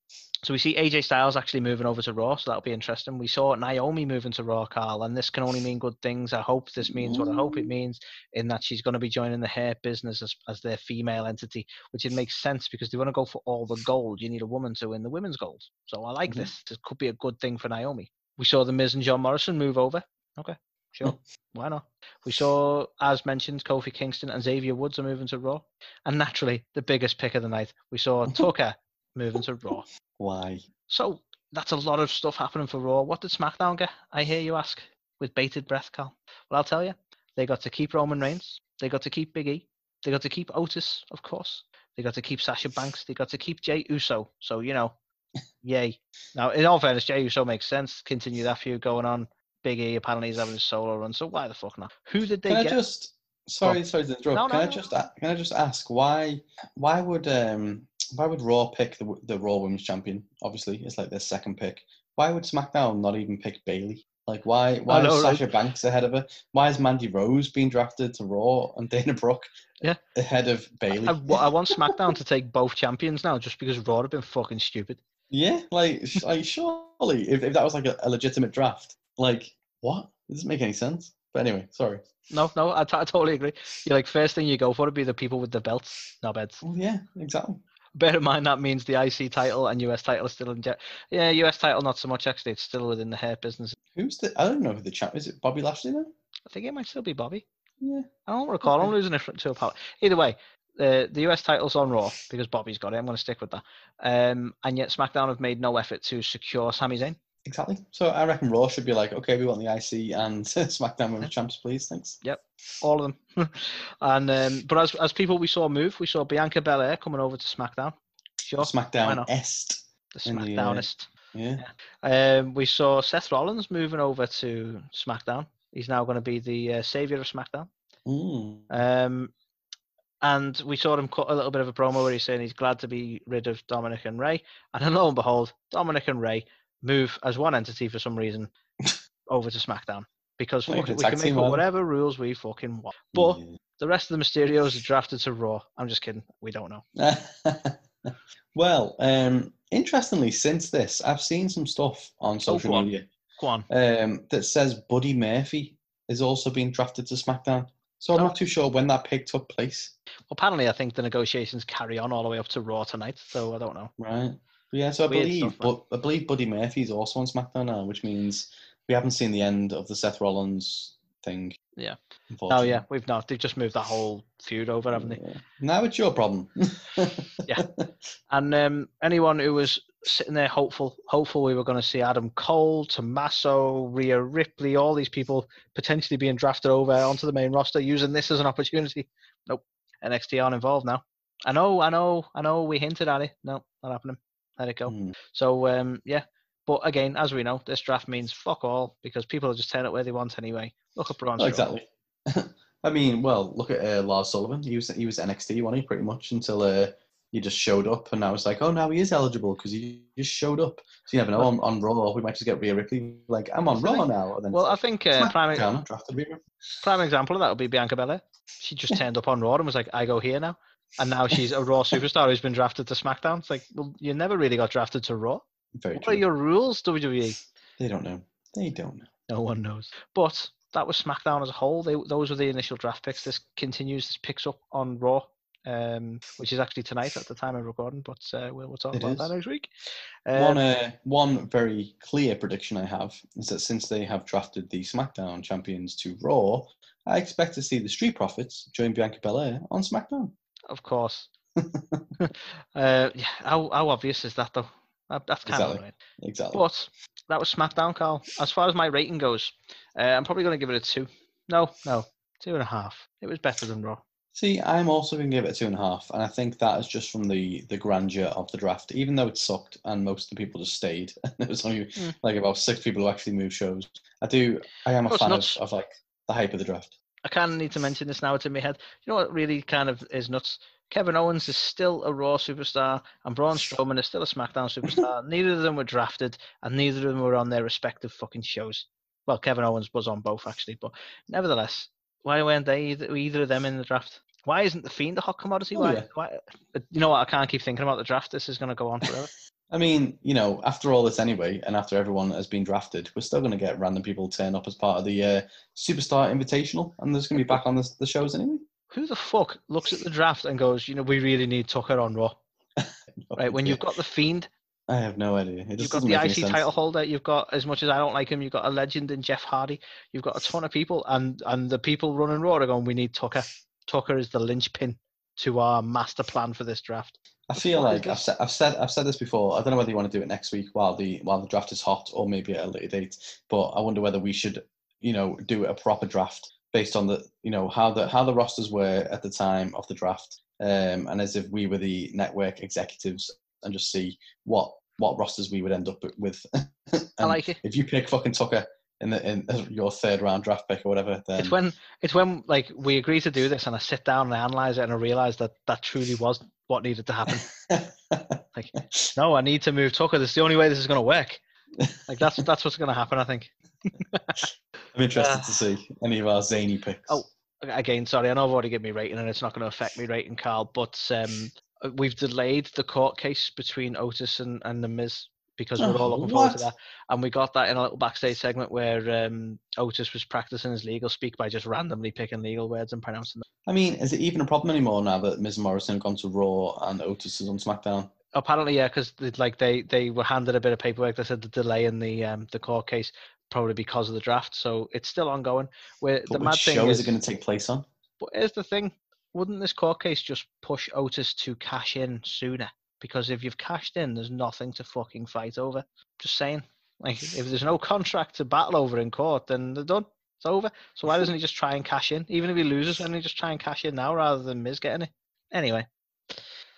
so we see AJ Styles actually moving over to Raw, so that'll be interesting. We saw Naomi moving to Raw, Carl, and this can only mean good things. I hope this means what I hope it means, in that she's going to be joining the hurt business as, as their female entity, which it makes sense because they want to go for all the gold. You need a woman to win the women's gold. So I like Mhm. this. This could be a good thing for Naomi. We saw the Miz and John Morrison move over. Okay, sure. Why not? We saw, as mentioned, Kofi Kingston and Xavier Woods are moving to Raw. And naturally, the biggest pick of the night, we saw Tucker moving to Raw. why? So that's a lot of stuff happening for Raw. What did SmackDown get? I hear you ask with bated breath, Carl. Well, I'll tell you. They got to keep Roman Reigns. They got to keep Big E. They got to keep Otis, of course. They got to keep Sasha Banks. They got to keep Jey Uso. So, you know, yay. Now, in all fairness, Jey Uso makes sense. Continue that feud going on. Big E apparently is having a solo run. So why the fuck not? Who did they Can I get? just? Sorry, sorry to interrupt. No, can no, I no. just can I just ask why why would um why would Raw pick the the Raw Women's Champion? Obviously, it's like their second pick. Why would SmackDown not even pick Bayley? Like why why know, is right? Sasha Banks ahead of her? Why is Mandy Rose being drafted to Raw and Dana Brooke Yeah. ahead of Bayley? I, wa- I want SmackDown to take both champions now just because Raw have been fucking stupid. yeah, like like surely if, if that was like a, a legitimate draft, like what? It doesn't make any sense. But anyway, sorry. No, no, I, t- I totally agree. You're like, first thing you go for would be the people with the belts, knobheads. Well, yeah, exactly. Bear in mind that means the IC title and US title is still in. Yeah, US title not so much actually. It's still within the hurt business. Who's the? I don't know who the champ is. It Bobby Lashley now? I think it might still be Bobby. Yeah. I don't recall I'm losing it to a power. Either way, uh, the US title's on Raw because Bobby's got it. I'm going to stick with that. Um, and yet SmackDown have made no effort to secure Sami Zayn. Exactly. So I reckon Raw should be like, okay, we want the IC and SmackDown Women's Champs, please. Thanks. Yep, all of them. and um, but as as people we saw move, we saw Bianca Belair coming over to SmackDown. Sure, SmackDown? Est. the in the, uh, SmackDownist. Yeah. Um, we saw Seth Rollins moving over to SmackDown. He's now going to be the uh, savior of SmackDown. Mm. Um, and we saw him cut a little bit of a promo where he's saying he's glad to be rid of Dominik and Rey. And then lo and behold, Dominik and Rey move as one entity for some reason over to SmackDown. Because Well, you fuck can it, we can make up whatever rules we fucking want. But Yeah. the rest of the Mysterios are drafted to Raw. I'm just kidding. We don't know. well, um, interestingly, since this, I've seen some stuff on social go on. media Go on. um, that says Buddy Murphy is also being drafted to SmackDown. So I'm Oh. not too sure when that pick took place. Well, apparently, I think the negotiations carry on all the way up to Raw tonight. So I don't know. Right. Yeah, so I Weird believe, but I believe Buddy Murphy's also on SmackDown now, which means we haven't seen the end of the Seth Rollins thing. Yeah. Oh yeah, we've not. They've just moved that whole feud over, haven't they? Yeah. Now it's your problem. Yeah. And um, anyone who was sitting there hopeful, hopeful we were going to see Adam Cole, Tommaso, Rhea Ripley, all these people potentially being drafted over onto the main roster, using this as an opportunity. Nope. NXT aren't involved now. I know, I know, I know. We hinted at it. No, not happening. Let it go. Hmm. So um, yeah. But again, as we know, this draft means fuck all because people will just turn it where they want anyway. Look at Braun Oh, exactly. I mean, well, look at uh, Lars Sullivan. He was he was NXT, wasn't he? Pretty much until uh, he just showed up, and I was like, oh, now he is eligible because he just showed up. So you never know. On, on Raw, we might just get Rhea Ripley like, I'm on Raw now. Well, I think uh, prime, Rhea prime example of that would be Bianca Belair. She just turned up on Raw and was like, "I go here now," and now she's a Raw superstar who's been drafted to SmackDown. It's like, well, you never really got drafted to Raw. Very What true. are your rules, WWE? They don't know. They don't know. No one knows. But that was SmackDown as a whole. They, those were the initial draft picks. This continues. This picks up on Raw, um, which is actually tonight at the time of recording. But uh, we'll, we'll talk It about that next week. one Um, uh, one very clear prediction I have is that since they have drafted the SmackDown champions to Raw, I expect to see the Street Profits join Bianca Belair on SmackDown. Of course. uh, yeah, how how obvious is that though? That, that's kind Exactly. of right. Exactly. But that was SmackDown, Carl. As far as my rating goes, uh, I'm probably going to give it a two. No, no, two and a half. It was better than Raw. See, I'm also going to give it a two and a half, and I think that is just from the the grandeur of the draft. Even though it sucked and most of the people just stayed, and there was only Mm. like about six people who actually moved shows. I do. I am a fan of, of like the hype of the draft. I kind of need to mention this now. It's in my head. You know what really kind of is nuts? Kevin Owens is still a Raw superstar, and Braun Strowman is still a SmackDown superstar. neither of them were drafted, and neither of them were on their respective fucking shows. Well, Kevin Owens was on both actually, but nevertheless, why weren't they either, either of them in the draft? Why isn't the Fiend a hot commodity? Oh, why, yeah. why? But you know what? I can't keep thinking about the draft. This is going to go on forever. I mean, you know, after all this anyway, and after everyone has been drafted, we're still going to get random people turn up as part of the uh, Superstar Invitational, and there's going to be back on the, the shows anyway. Who the fuck looks at the draft and goes, you know, we really need Tucker on Raw? Right, when you've got the Fiend, I have no idea. You've got the IC title holder. You've got, as much as I don't like him, you've got a legend in Jeff Hardy. You've got a ton of people, and and the people running Raw are going, we need Tucker. Tucker is the linchpin to our master plan for this draft. I feel What like I've said, I've said I've said this before. I don't know whether you want to do it next week while the while the draft is hot, or maybe at a later date. But I wonder whether we should, you know, do a proper draft based on the, you know, how the how the rosters were at the time of the draft, um, and as if we were the network executives, and just see what what rosters we would end up with. I like it. If you pick fucking Tucker in the in your third round draft pick or whatever, then It's when it's when like we agree to do this, and I sit down and I analyze it, and I realize that that truly was what needed to happen. Like, no, I need to move Tucker. This is the only way this is going to work. Like that's that's what's going to happen. I think. I'm interested Uh, to see any of our zany picks. Oh, again, sorry, I know I've already given me rating, and it's not going to affect me rating, Carl. But um, we've delayed the court case between Otis and, and the Miz because we're all Oh, looking forward to that. And we got that in a little backstage segment where um, Otis was practicing his legal speak by just randomly picking legal words and pronouncing them. I mean, is it even a problem anymore now that and Morrison gone to Raw and Otis is on SmackDown? Apparently, yeah, because like they they were handed a bit of paperwork that said the delay in the um, the court case probably because of the draft. So it's still ongoing. Where But the mad thing show is, is it going to take place on? But here's the thing: wouldn't this court case just push Otis to cash in sooner? Because if you've cashed in, there's nothing to fucking fight over. Just saying. Like, if there's no contract to battle over in court, then they're done. It's over. So why doesn't he just try and cash in? Even if he loses, why don't he just try and cash in now rather than Miz getting it? Anyway,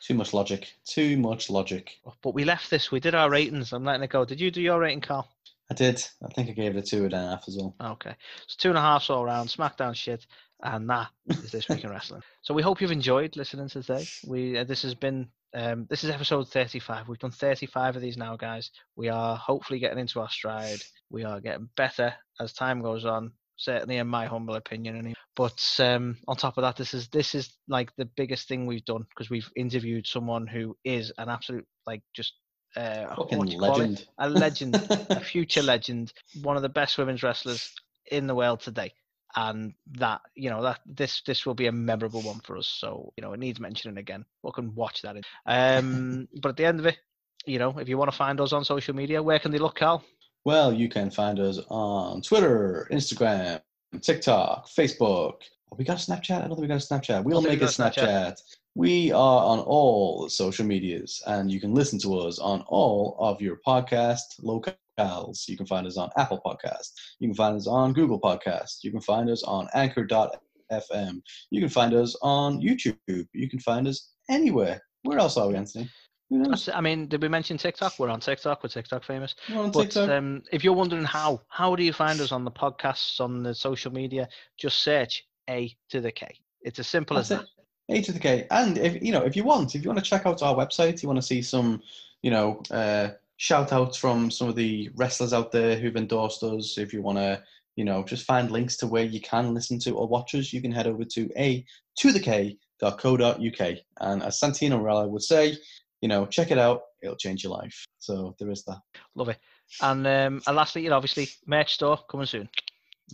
Too much logic. Too much logic. Oh, but we left this. We did our ratings. I'm letting it go. Did you do your rating, Carl? I did. I think I gave it a two and a half as well. Okay. So two and a half all round, SmackDown shit, and that is this week in wrestling. So we hope you've enjoyed listening to today. We uh, this has been um, this is episode 35. We've done 35 of these now, guys. We are hopefully getting into our stride. We are getting better as time goes on. Certainly, in my humble opinion. Anyway. But um, on top of that, this is this is like the biggest thing we've done because we've interviewed someone who is an absolute like just uh, Fucking what do you call it? legend. a legend, a future legend, one of the best women's wrestlers in the world today. And that, you know, that this this will be a memorable one for us. So, you know, it needs mentioning again. We can watch that. In. Um, but at the end of it, you know, if you want to find us on social media, where can they look, Carl? Well, you can find us on Twitter, Instagram, TikTok, Facebook. Oh, we got a Snapchat? I don't think we got a Snapchat. We'll make we a Snapchat. Snapchat. We are on all the social medias, and you can listen to us on all of your podcast locales. You can find us on Apple Podcast. You can find us on Google Podcast. You can find us on Anchor.fm. You can find us on YouTube. You can find us anywhere. Where else are we, Anthony? Who knows? That's- I mean, did we mention TikTok? We're on TikTok. We're TikTok famous. We're on But TikTok. um, if you're wondering how, how do you find us on the podcasts, on the social media? Just search A to the K. It's as simple That's as it. that. A to the K. And if you know, if you want, if you want to check out our website, you want to see some, you know, uh, shout outs from some of the wrestlers out there who've endorsed us. If you want to, you know, just find links to where you can listen to or watch us, you can head over to a to the k K.co.uk. And as Santino Marella would say, you know, check it out. It'll change your life. So there is that. Love it. And um, and lastly, you know, obviously, merch store coming soon.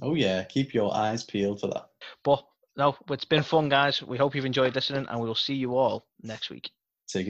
Oh yeah, keep your eyes peeled for that. But no, it's been fun, guys. We hope you've enjoyed listening, and we will see you all next week.